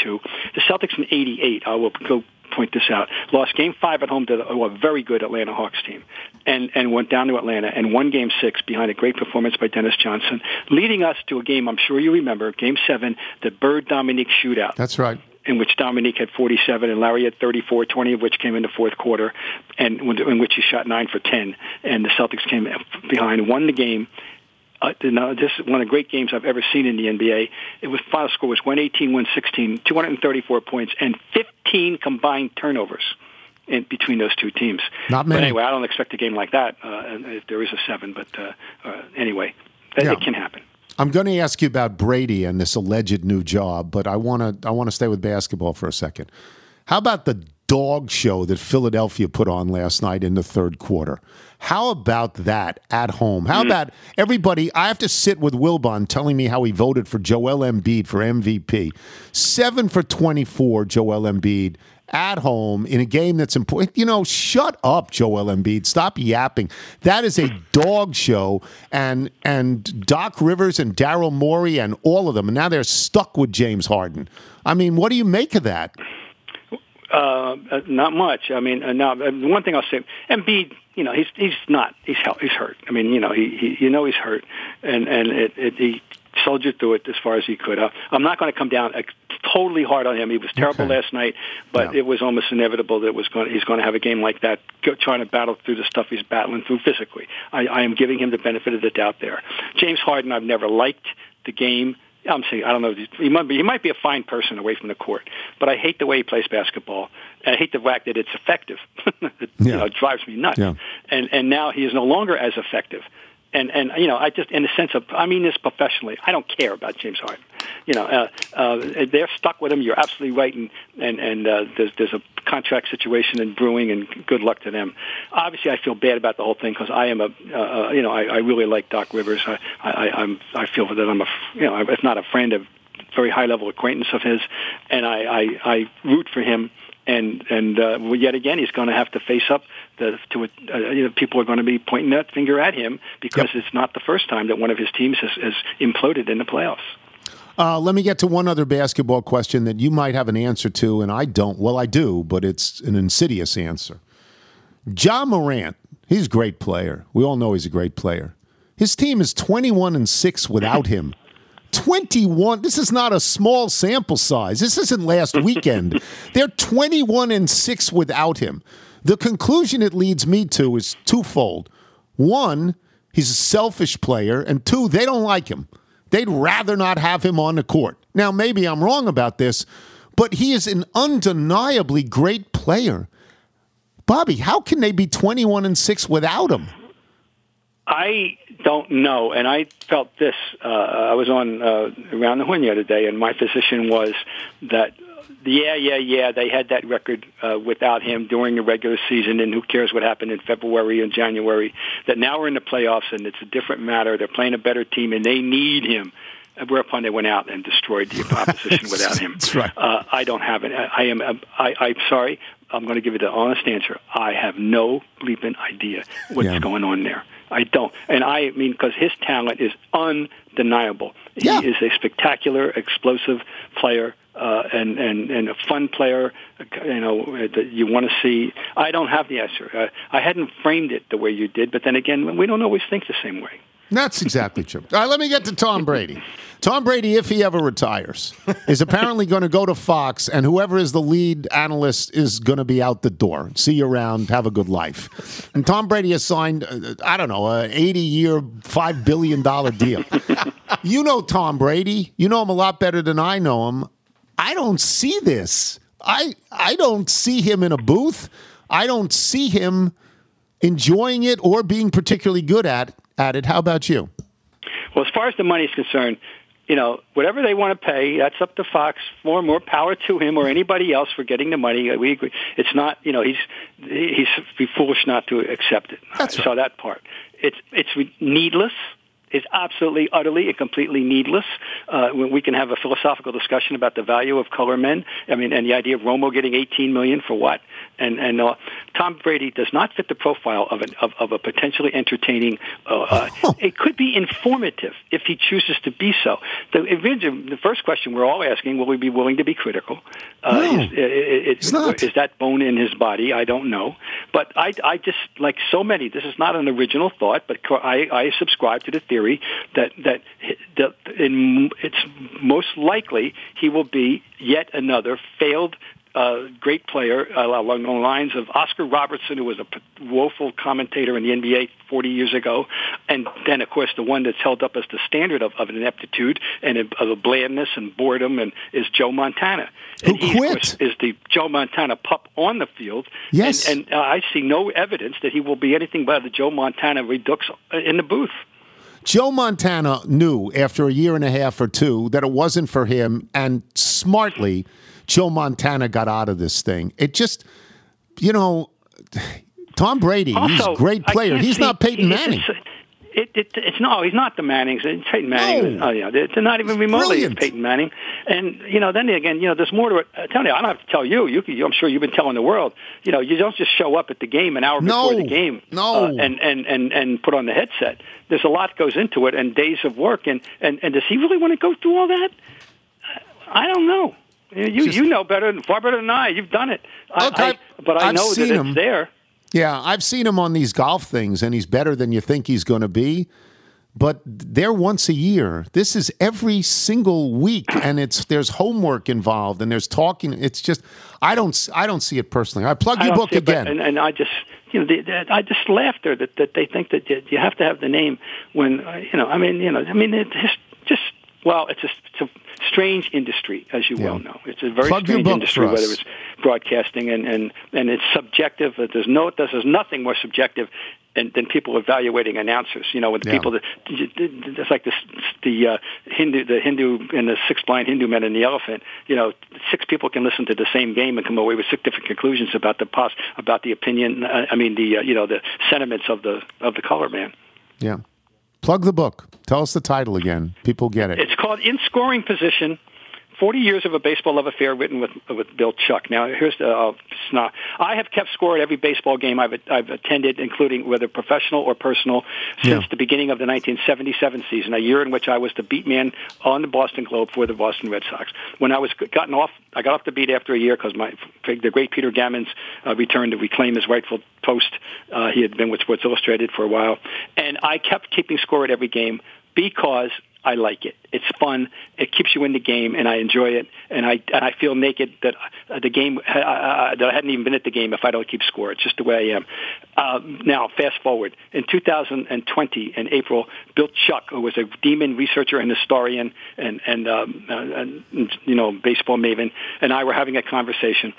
The Celtics in 88, I will go point this out, lost game five at home to oh, a very good Atlanta Hawks team and, and went down to Atlanta and won game six behind a great performance by Dennis Johnson, leading us to a game I'm sure you remember, game seven, the Bird Dominique shootout That's right. In which Dominique had 47 and Larry had 34, 20 of which came in the fourth quarter, and in which he shot nine for 10. And the Celtics came behind, won the game. Uh, no, this is one of the great games I've ever seen in the NBA. It was final score was 118, 116, 234 points, and 15 combined turnovers in between those two teams. Not But many. anyway, I don't expect a game like that uh, if there is a seven. But uh, uh, anyway, Yeah. it can happen. I'm going to ask you about Brady and this alleged new job, but I want to I want to stay with basketball for a second. How about the dog show that Philadelphia put on last night in the third quarter? How about that at home? How mm. about everybody? I have to sit with Wilbon telling me how he voted for Joel Embiid for MVP. Seven for 24, Joel Embiid at home in a game that's important. You know, shut up, Joel Embiid. Stop yapping. That is a dog show. And and Doc Rivers and Daryl Morey and all of them. And now they're stuck with James Harden. I mean, what do you make of that? Uh, uh, not much. I mean, uh, now uh, one thing I'll say, Embiid, you know, he's he's not he's he's hurt. I mean, you know, he, he you know he's hurt, and and it, it, he soldiered through it as far as he could. Uh, I'm not going to come down uh, totally hard on him. He was terrible last night, but it was almost inevitable that it was going he's going to have a game like that, go, trying to battle through the stuff he's battling through physically. I, I am giving him the benefit of the doubt there. James Harden, I've never liked the game. I'm saying I don't know. He might be he might be a fine person away from the court, but I hate the way he plays basketball. And I hate the fact that it's effective. it you know, drives me nuts. Yeah. And and now he is no longer as effective. And and you know, I just in the sense of I mean this professionally. I don't care about James Harden. You know, uh, uh, they're stuck with him. You're absolutely right, and and and uh, there's there's a contract situation in brewing, and good luck to them. Obviously, I feel bad about the whole thing because I am a uh, uh, you know I, I really like Doc Rivers. I, I I'm I feel that I'm a you know if not a friend, a very high level acquaintance of his, and I I, I root for him and and uh, yet again he's going to have to face up the, to a, uh, you know people are going to be pointing that finger at him because it's not the first time that one of his teams has, has imploded in the playoffs. Uh, let me get to one other basketball question that you might have an answer to, and I don't. Well, I do, but it's an insidious answer. Ja Morant, he's a great player. We all know he's a great player. His team is 21 and 6 without him. 21. This is not a small sample size. This isn't last weekend. They're 21 and 6 without him. The conclusion it leads me to is twofold. One, he's a selfish player, and two, they don't like him. They'd rather not have him on the court. Now, maybe I'm wrong about this, but he is an undeniably great player. Bobby, how can they be 21 and 6 without him? I don't know, and I felt this. Uh, I was on uh, around the horn the other day, and my position was that yeah, yeah, yeah, they had that record uh, without him during the regular season, and who cares what happened in February and January? That now we're in the playoffs, and it's a different matter. They're playing a better team, and they need him. Whereupon they went out and destroyed the opposition without him. That's right. Uh, I don't have it. I, I am. I, I'm sorry. I'm going to give you the honest answer. I have no bleeping idea what's Yeah. going on there. I don't, and I mean because his talent is undeniable. Yeah. He is a spectacular, explosive player. Uh, and, and, and a fun player, you know, that you want to see. I don't have the answer. Uh, I hadn't framed it the way you did, but then again, we don't always think the same way. That's exactly true. All right, let me get to Tom Brady. Tom Brady, if he ever retires, is apparently going to go to Fox, and whoever is the lead analyst is going to be out the door. See you around. Have a good life. And Tom Brady has signed, uh, I don't know, a 80 year, $5 billion deal. you know Tom Brady. You know him a lot better than I know him. I don't see this. I, I don't see him in a booth. I don't see him enjoying it or being particularly good at, at it. How about you? Well, as far as the money is concerned, you know, whatever they want to pay, that's up to Fox. More, and more power to him or anybody else for getting the money. We agree. It's not, you know, he's he's be foolish not to accept it. That's I saw that part. It's it's needless. Is absolutely, utterly, and completely needless. Uh, we can have a philosophical discussion about the value of color men. I mean, and the idea of Romo getting 18 million for what? And and uh, Tom Brady does not fit the profile of an of, of a potentially entertaining. Uh, uh, it could be informative if he chooses to be so. The, the first question we're all asking: Will we be willing to be critical? Uh, No, is, it, it's not. is that bone in his body? I don't know, but I, I just like so many. This is not an original thought, but I, I subscribe to the theory that that, that in, it's most likely he will be yet another failed uh, great player uh, along the lines of Oscar Robertson, who was a p- woeful commentator in the NBA 40 years ago, and then of course the one that's held up as the standard of, of ineptitude and of of blandness and boredom, and is Joe Montana. And he, of course, is the Joe Montana pup on the field. Yes. and, and uh, I see no evidence that he will be anything but the Joe Montana redux uh, in the booth. Joe Montana knew after a year and a half or two that it wasn't for him, and smartly, Joe Montana got out of this thing. It just, you know, Tom Brady, he's a great player. He's see- not Peyton it's- Manning. It, it, it's no, he's not the Mannings. It's Peyton Manning. Oh yeah, they're, not even remotely Brilliant. Peyton Manning. And you know, then again, you know, there's more to it. Uh, tell you, I don't have to tell you. You, can- I'm sure you've been telling the world. You know, you don't just show up at the game an hour No, before the game, no. uh, and and and and put on the headset. There's a lot goes into it, and days of work. And and and does he really want to go through all that? I don't know. You you know better, far better than I. You've done it. I, Look, I've- I, but I I've know that it's him. there. Yeah, I've seen him on these golf things, and he's better than you think he's going to be. But they're once a year. This is every single week, and it's there's homework involved, and there's talking. It's just I don't I don't see it personally. I plug your book it, again. and, and I just, you know, the, the, I just laughed there that, that they think that you, you have to have the name when, uh, you know, I mean, you know, I mean, it well, it's a, it's a strange industry, as you well know. It's a very Plug strange industry, whether it's broadcasting and, and, and it's subjective. There's no, there's nothing more subjective than, than people evaluating announcers. You know, with the Yeah. people that it's like this, the uh, Hindu, the Hindu and the six blind Hindu men and the elephant. You know, six people can listen to the same game and come away with six different conclusions about the pos, about the opinion. Uh, I mean, the uh, you know the sentiments of the of the color man. yeah, plug the book. Tell us the title again. People get it. It's called In Scoring Position. 40 years of a baseball love affair written with with Bill Chuck. Now, here's the uh, it's not, I have kept score at every baseball game I've I've attended, including whether professional or personal, since Yeah. the beginning of the 1977 season, a year in which I was the beat man on the Boston Globe for the Boston Red Sox. When I was gotten off, I got off the beat after a year because my the great Peter Gammons uh, returned to reclaim his rightful post. Uh, he had been with Sports Illustrated for a while, and I kept keeping score at every game because I like it. It's fun. It keeps you in the game, and I enjoy it. And I and I feel naked that uh, the game uh, uh, that I hadn't even been at the game if I don't keep score. It's just the way I am. Uh, now, fast forward in 2020 in April, Bill Chuck, who was a demon researcher and historian and and, um, uh, and you know baseball maven, and I were having a conversation,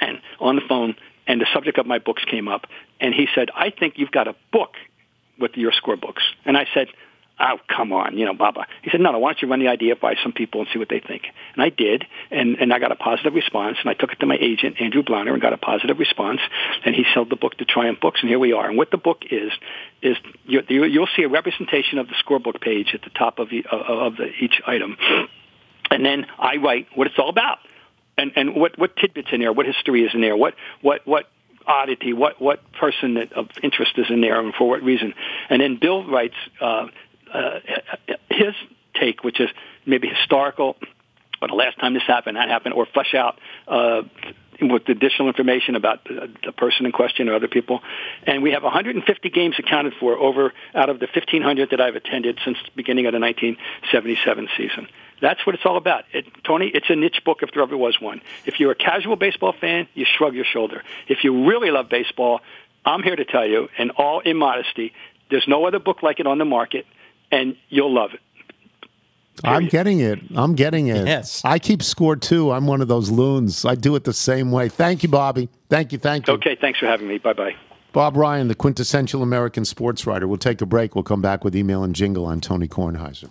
and on the phone, and the subject of my books came up, and he said, "I think you've got a book with your score books," and I said oh, come on, you know, Baba. He said, no, no, why don't you run the idea by some people and see what they think? And I did, and, and I got a positive response, and I took it to my agent, Andrew Blauner, and got a positive response, and he sold the book to Triumph Books, and here we are. And what the book is, is you, you, you'll see a representation of the scorebook page at the top of, the, of, the, each item. And then I write what it's all about. And, and what, what tidbits in there, what history is in there, what, what, what oddity, what, what person that, of interest is in there and for what reason. And then Bill writes uh, uh, his take, which is maybe historical, or the last time this happened, that happened, or flesh out uh, with additional information about the, the person in question or other people. And we have 150 games accounted for over out of the 1,500 that I've attended since the beginning of the 1977 season. That's what it's all about. It, Tony, it's a niche book if there ever was one. If you're a casual baseball fan, you shrug your shoulder. If you really love baseball, I'm here to tell you, in all immodesty, there's no other book like it on the market, and you'll love it. I'm getting it. I'm getting it. Yes. I keep score too. I'm one of those loons. I do it the same way. Thank you, Bobby. Thank you. Thank you. Okay, thanks for having me. Bye bye. Bob Ryan, the quintessential American sports writer. We'll take a break. We'll come back with email and jingle. I'm Tony Kornheiser.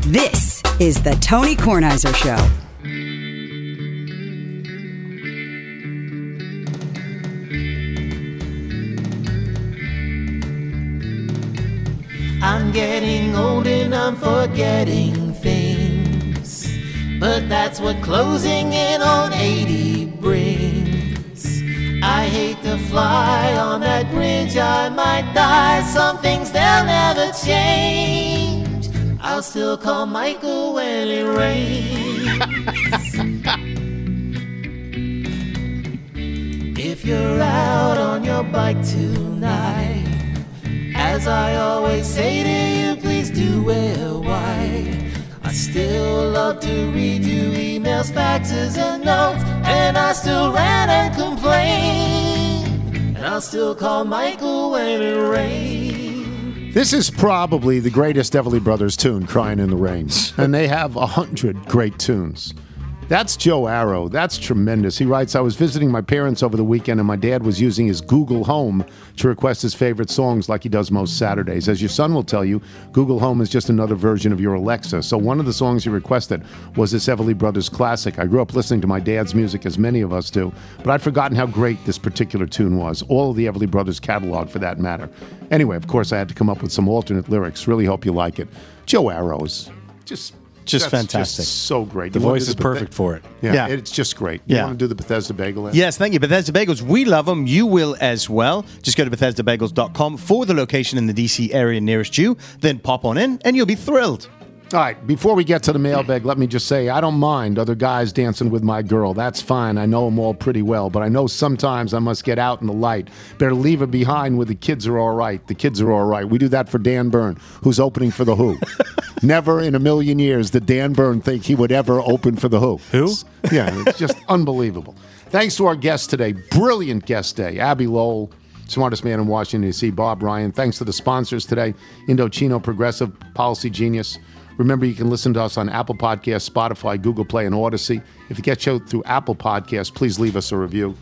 This is the Tony Kornheiser Show. I'm getting old and I'm forgetting things. But that's what closing in on 80 brings. I hate to fly on that bridge, I might die. Some things they'll never change. I'll still call Michael when it rains. if you're out on your bike tonight, as I always say to you, please do wear white. I still love to read you emails, faxes, and notes, and I still rant and complain. And I'll still call Michael when it rains. This is probably the greatest Everly Brothers tune, Crying in the Rain. and they have a hundred great tunes. That's Joe Arrow. That's tremendous. He writes I was visiting my parents over the weekend, and my dad was using his Google Home to request his favorite songs like he does most Saturdays. As your son will tell you, Google Home is just another version of your Alexa. So one of the songs he requested was this Everly Brothers classic. I grew up listening to my dad's music, as many of us do, but I'd forgotten how great this particular tune was. All of the Everly Brothers catalog, for that matter. Anyway, of course, I had to come up with some alternate lyrics. Really hope you like it. Joe Arrows, just Just that's fantastic. so great. The You voice do is Bethe- perfect for it. Yeah, Yeah. it's just great. You Yeah. want to do the Bethesda Bagel? Ed? Yes, thank you. Bethesda Bagels, we love them. You will as well. Just go to BethesdaBagels.com for the location in the DC area nearest you. Then pop on in and you'll be thrilled. All right, before we get to the mailbag, let me just say I don't mind other guys dancing with my girl. That's fine. I know them all pretty well, but I know sometimes I must get out in the light. Better leave her behind where the kids are all right. The kids are all right. We do that for Dan Byrne, who's opening for The Who. Never in a million years did Dan Byrne think he would ever open for The Who. Who? Yeah, it's just unbelievable. Thanks to our guest today. Brilliant guest day. Abbe Lowell, smartest man in Washington, D.C., Bob Ryan. Thanks to the sponsors today Indochino Progressive, Policy Genius. Remember, you can listen to us on Apple Podcasts, Spotify, Google Play, and Odyssey. If you get show through Apple Podcasts, please leave us a review.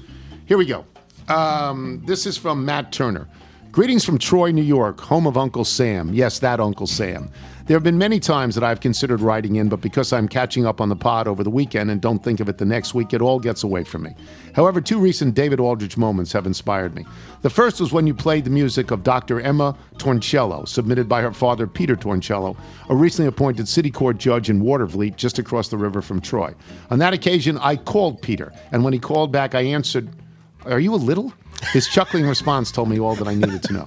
Here we go. Um, this is from Matt Turner. Greetings from Troy, New York, home of Uncle Sam. Yes, that Uncle Sam. There have been many times that I've considered writing in, but because I'm catching up on the pod over the weekend and don't think of it the next week, it all gets away from me. However, two recent David Aldridge moments have inspired me. The first was when you played the music of Dr. Emma Torncello, submitted by her father, Peter Torncello, a recently appointed city court judge in Watervliet, just across the river from Troy. On that occasion, I called Peter, and when he called back, I answered, Are you a little? His chuckling response told me all that I needed to know.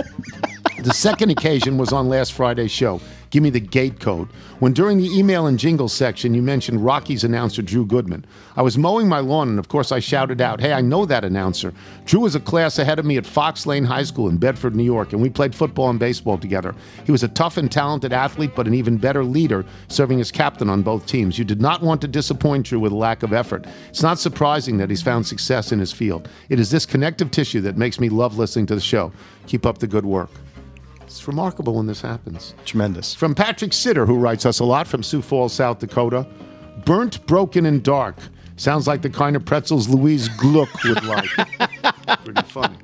The second occasion was on last Friday's show. Give me the gate code. When during the email and jingle section you mentioned Rockies announcer Drew Goodman. I was mowing my lawn and of course I shouted out, Hey, I know that announcer. Drew was a class ahead of me at Fox Lane High School in Bedford, New York, and we played football and baseball together. He was a tough and talented athlete, but an even better leader, serving as captain on both teams. You did not want to disappoint Drew with a lack of effort. It's not surprising that he's found success in his field. It is this connective tissue that makes me love listening to the show. Keep up the good work. It's remarkable when this happens. Tremendous. From Patrick Sitter, who writes us a lot from Sioux Falls, South Dakota. Burnt, broken, and dark. Sounds like the kind of pretzels Louise Gluck would like. Pretty funny.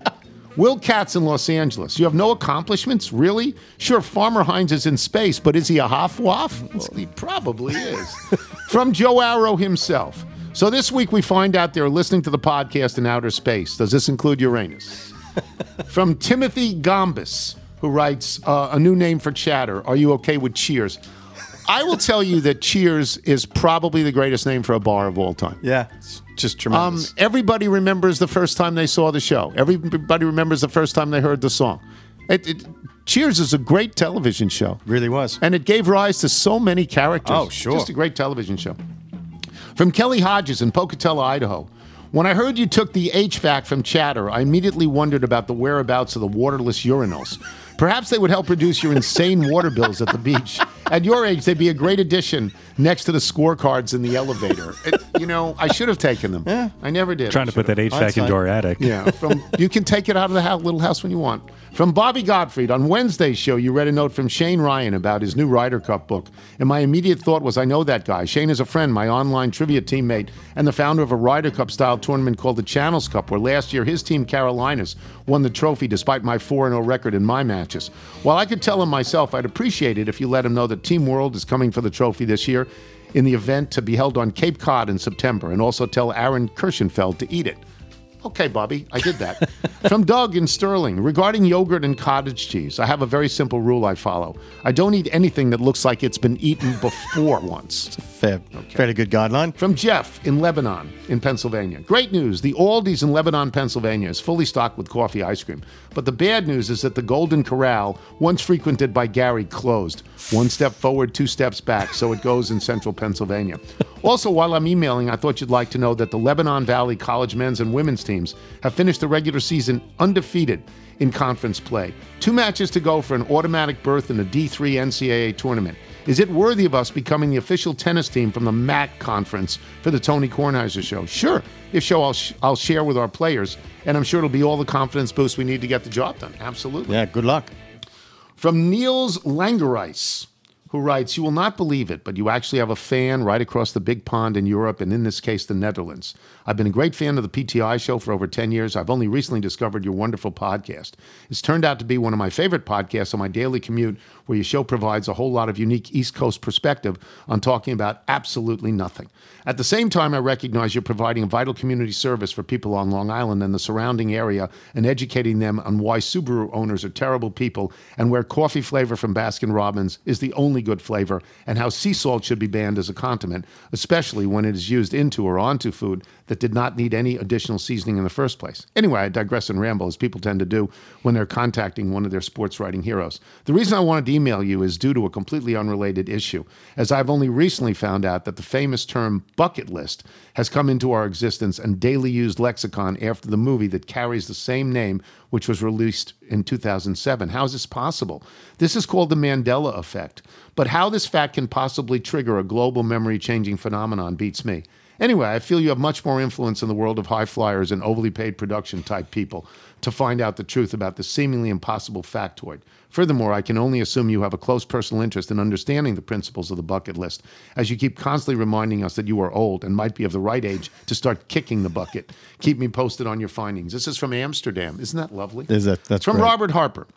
Will Katz in Los Angeles. You have no accomplishments? Really? Sure, Farmer Heinz is in space, but is he a Hoffwaff? Well, he probably is. From Joe Arrow himself. So this week we find out they're listening to the podcast in outer space. Does this include Uranus? From Timothy Gombis, who writes uh, a new name for chatter. Are you okay with Cheers? I will tell you that Cheers is probably the greatest name for a bar of all time. Yeah, it's just Um, tremendous. everybody remembers the first time they saw the show. Everybody remembers the first time they heard the song. It, it, Cheers is a great television show. Really was. And it gave rise to so many characters. Oh, sure. Just a great television show. From Kelly Hodges in Pocatello, Idaho. When I heard you took the HVAC from Chatter, I immediately wondered about the whereabouts of the waterless urinals. Perhaps they would help reduce your insane water bills at the beach. At your age, they'd be a great addition next to the scorecards in the elevator. It- you know, I should have taken them. Yeah. I never did. Trying to put that should have. HVAC into our attic. Yeah, from you can take it out of the house, little house when you want. From Bobby Gottfried on Wednesday's show, you read a note from Shane Ryan about his new Ryder Cup book, and my immediate thought was, I know that guy. Shane is a friend, my online trivia teammate, and the founder of a Ryder Cup style tournament called the Channels Cup, where last year his team Carolinas won the trophy despite my 4 0 record in my matches. While I could tell him myself, I'd appreciate it if you let him know that Team World is coming for the trophy this year in the event to be held on Cape Cod in September, and also tell Aaron Kirschenfeld to eat it. Okay, Bobby, I did that. From Doug in Sterling, regarding yogurt and cottage cheese, I have a very simple rule I follow. I don't eat anything that looks like it's been eaten before once. Fair, fairly good guideline. From Jeff in Lebanon, in Pennsylvania. Great news. The Aldi's in Lebanon, Pennsylvania is fully stocked with coffee ice cream. But the bad news is that the Golden Corral, once frequented by Gary, closed. One step forward, two steps back. So it goes in central Pennsylvania. Also, while I'm emailing, I thought you'd like to know that the Lebanon Valley College men's and women's teams have finished the regular season undefeated in conference play. Two matches to go for an automatic berth in the D3 NCAA tournament. Is it worthy of us becoming the official tennis team from the MAC conference for the Tony Kornheiser show? Sure. If so, I'll, sh- I'll share with our players, and I'm sure it'll be all the confidence boost we need to get the job done. Absolutely. Yeah, good luck. From Niels Langerice, who writes, You will not believe it, but you actually have a fan right across the big pond in Europe, and in this case, the Netherlands. I've been a great fan of the PTI show for over 10 years. I've only recently discovered your wonderful podcast. It's turned out to be one of my favorite podcasts on my daily commute, where your show provides a whole lot of unique East Coast perspective on talking about absolutely nothing. At the same time, I recognize you're providing a vital community service for people on Long Island and the surrounding area and educating them on why Subaru owners are terrible people and where coffee flavor from Baskin Robbins is the only good flavor and how sea salt should be banned as a condiment, especially when it is used into or onto food that did not need any additional seasoning in the first place. Anyway, I digress and ramble as people tend to do when they're contacting one of their sports writing heroes. The reason I wanted to email you is due to a completely unrelated issue, as I've only recently found out that the famous term bucket list has come into our existence and daily used lexicon after the movie that carries the same name, which was released in 2007. How is this possible? This is called the Mandela effect. But how this fact can possibly trigger a global memory changing phenomenon beats me. Anyway, I feel you have much more influence in the world of high flyers and overly paid production type people to find out the truth about this seemingly impossible factoid. Furthermore, I can only assume you have a close personal interest in understanding the principles of the bucket list, as you keep constantly reminding us that you are old and might be of the right age to start kicking the bucket. Keep me posted on your findings. This is from Amsterdam. Isn't that lovely? Is that that's from great. Robert Harper.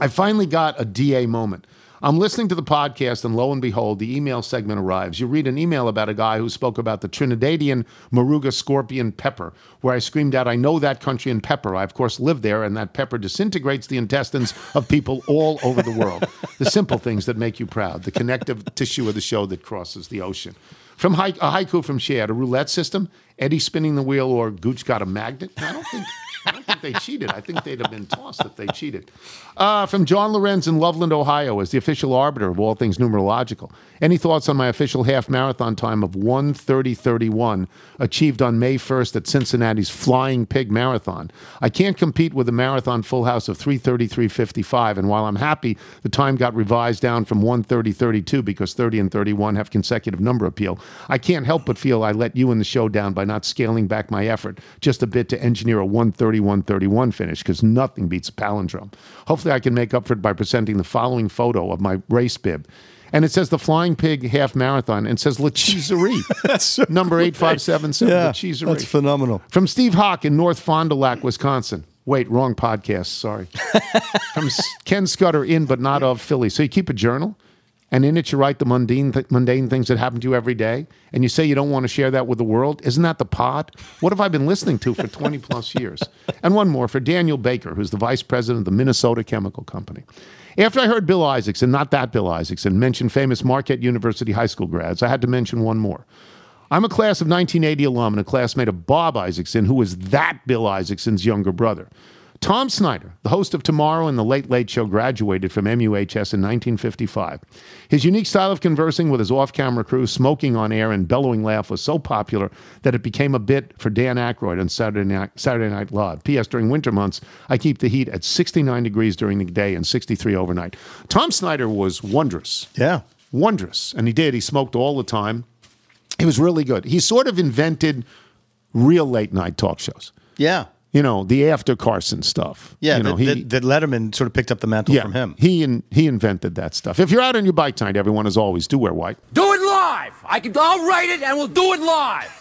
I finally got a DA moment. I'm listening to the podcast, and lo and behold, the email segment arrives. You read an email about a guy who spoke about the Trinidadian Moruga scorpion pepper, where I screamed out, I know that country and pepper. I, of course, live there, and that pepper disintegrates the intestines of people all over the world. the simple things that make you proud, the connective tissue of the show that crosses the ocean. From hai- a haiku from Shad, a roulette system, Eddie spinning the wheel, or Gooch got a magnet. I don't think. I don't think they cheated. I think they'd have been tossed if they cheated. Uh, from John Lorenz in Loveland, Ohio, as the official arbiter of all things numerological. Any thoughts on my official half marathon time of 1:30:31 achieved on May 1st at Cincinnati's Flying Pig Marathon? I can't compete with a marathon full house of 3:33:55, and while I'm happy the time got revised down from 1:30:32 because 30 and 31 have consecutive number appeal, I can't help but feel I let you in the show down by not scaling back my effort just a bit to engineer a 131.31 finish because nothing beats a palindrome. Hopefully, I can make up for it by presenting the following photo of my race bib. And it says the Flying Pig Half Marathon and says La Cheeserie. that's number 8577 Yeah, La Cheeserie. that's phenomenal. From Steve Hawk in North Fond du Lac, Wisconsin. Wait, wrong podcast. Sorry. From Ken Scudder in but not of Philly. So you keep a journal, and in it you write the mundane, th- mundane things that happen to you every day, and you say you don't want to share that with the world. Isn't that the pod? What have I been listening to for 20 plus years? And one more for Daniel Baker, who's the vice president of the Minnesota Chemical Company. After I heard Bill Isaacson, not that Bill Isaacson, mention famous Marquette University high school grads, I had to mention one more. I'm a class of 1980 alum and a classmate of Bob Isaacson, who was that Bill Isaacson's younger brother. Tom Snyder, the host of Tomorrow and the Late Late Show, graduated from MUHS in 1955. His unique style of conversing with his off camera crew, smoking on air, and bellowing laugh was so popular that it became a bit for Dan Aykroyd on Saturday Night, Saturday Night Live. P.S. During winter months, I keep the heat at 69 degrees during the day and 63 overnight. Tom Snyder was wondrous. Yeah. wondrous. And he did. He smoked all the time. He was really good. He sort of invented real late night talk shows. Yeah. You know, the after Carson stuff. Yeah, you know, that, that, that Letterman sort of picked up the mantle yeah, from him. He in, he invented that stuff. If you're out on your bike tonight, everyone as always, do wear white. Do it live. I can. I'll write it, and we'll do it live.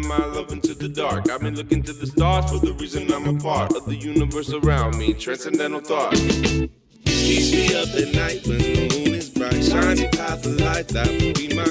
Sending my love into the dark. I've been looking to the stars for the reason I'm a part of the universe around me. Transcendental thought. Keeps me up at night when the moon is bright. Shines a path of light that will be my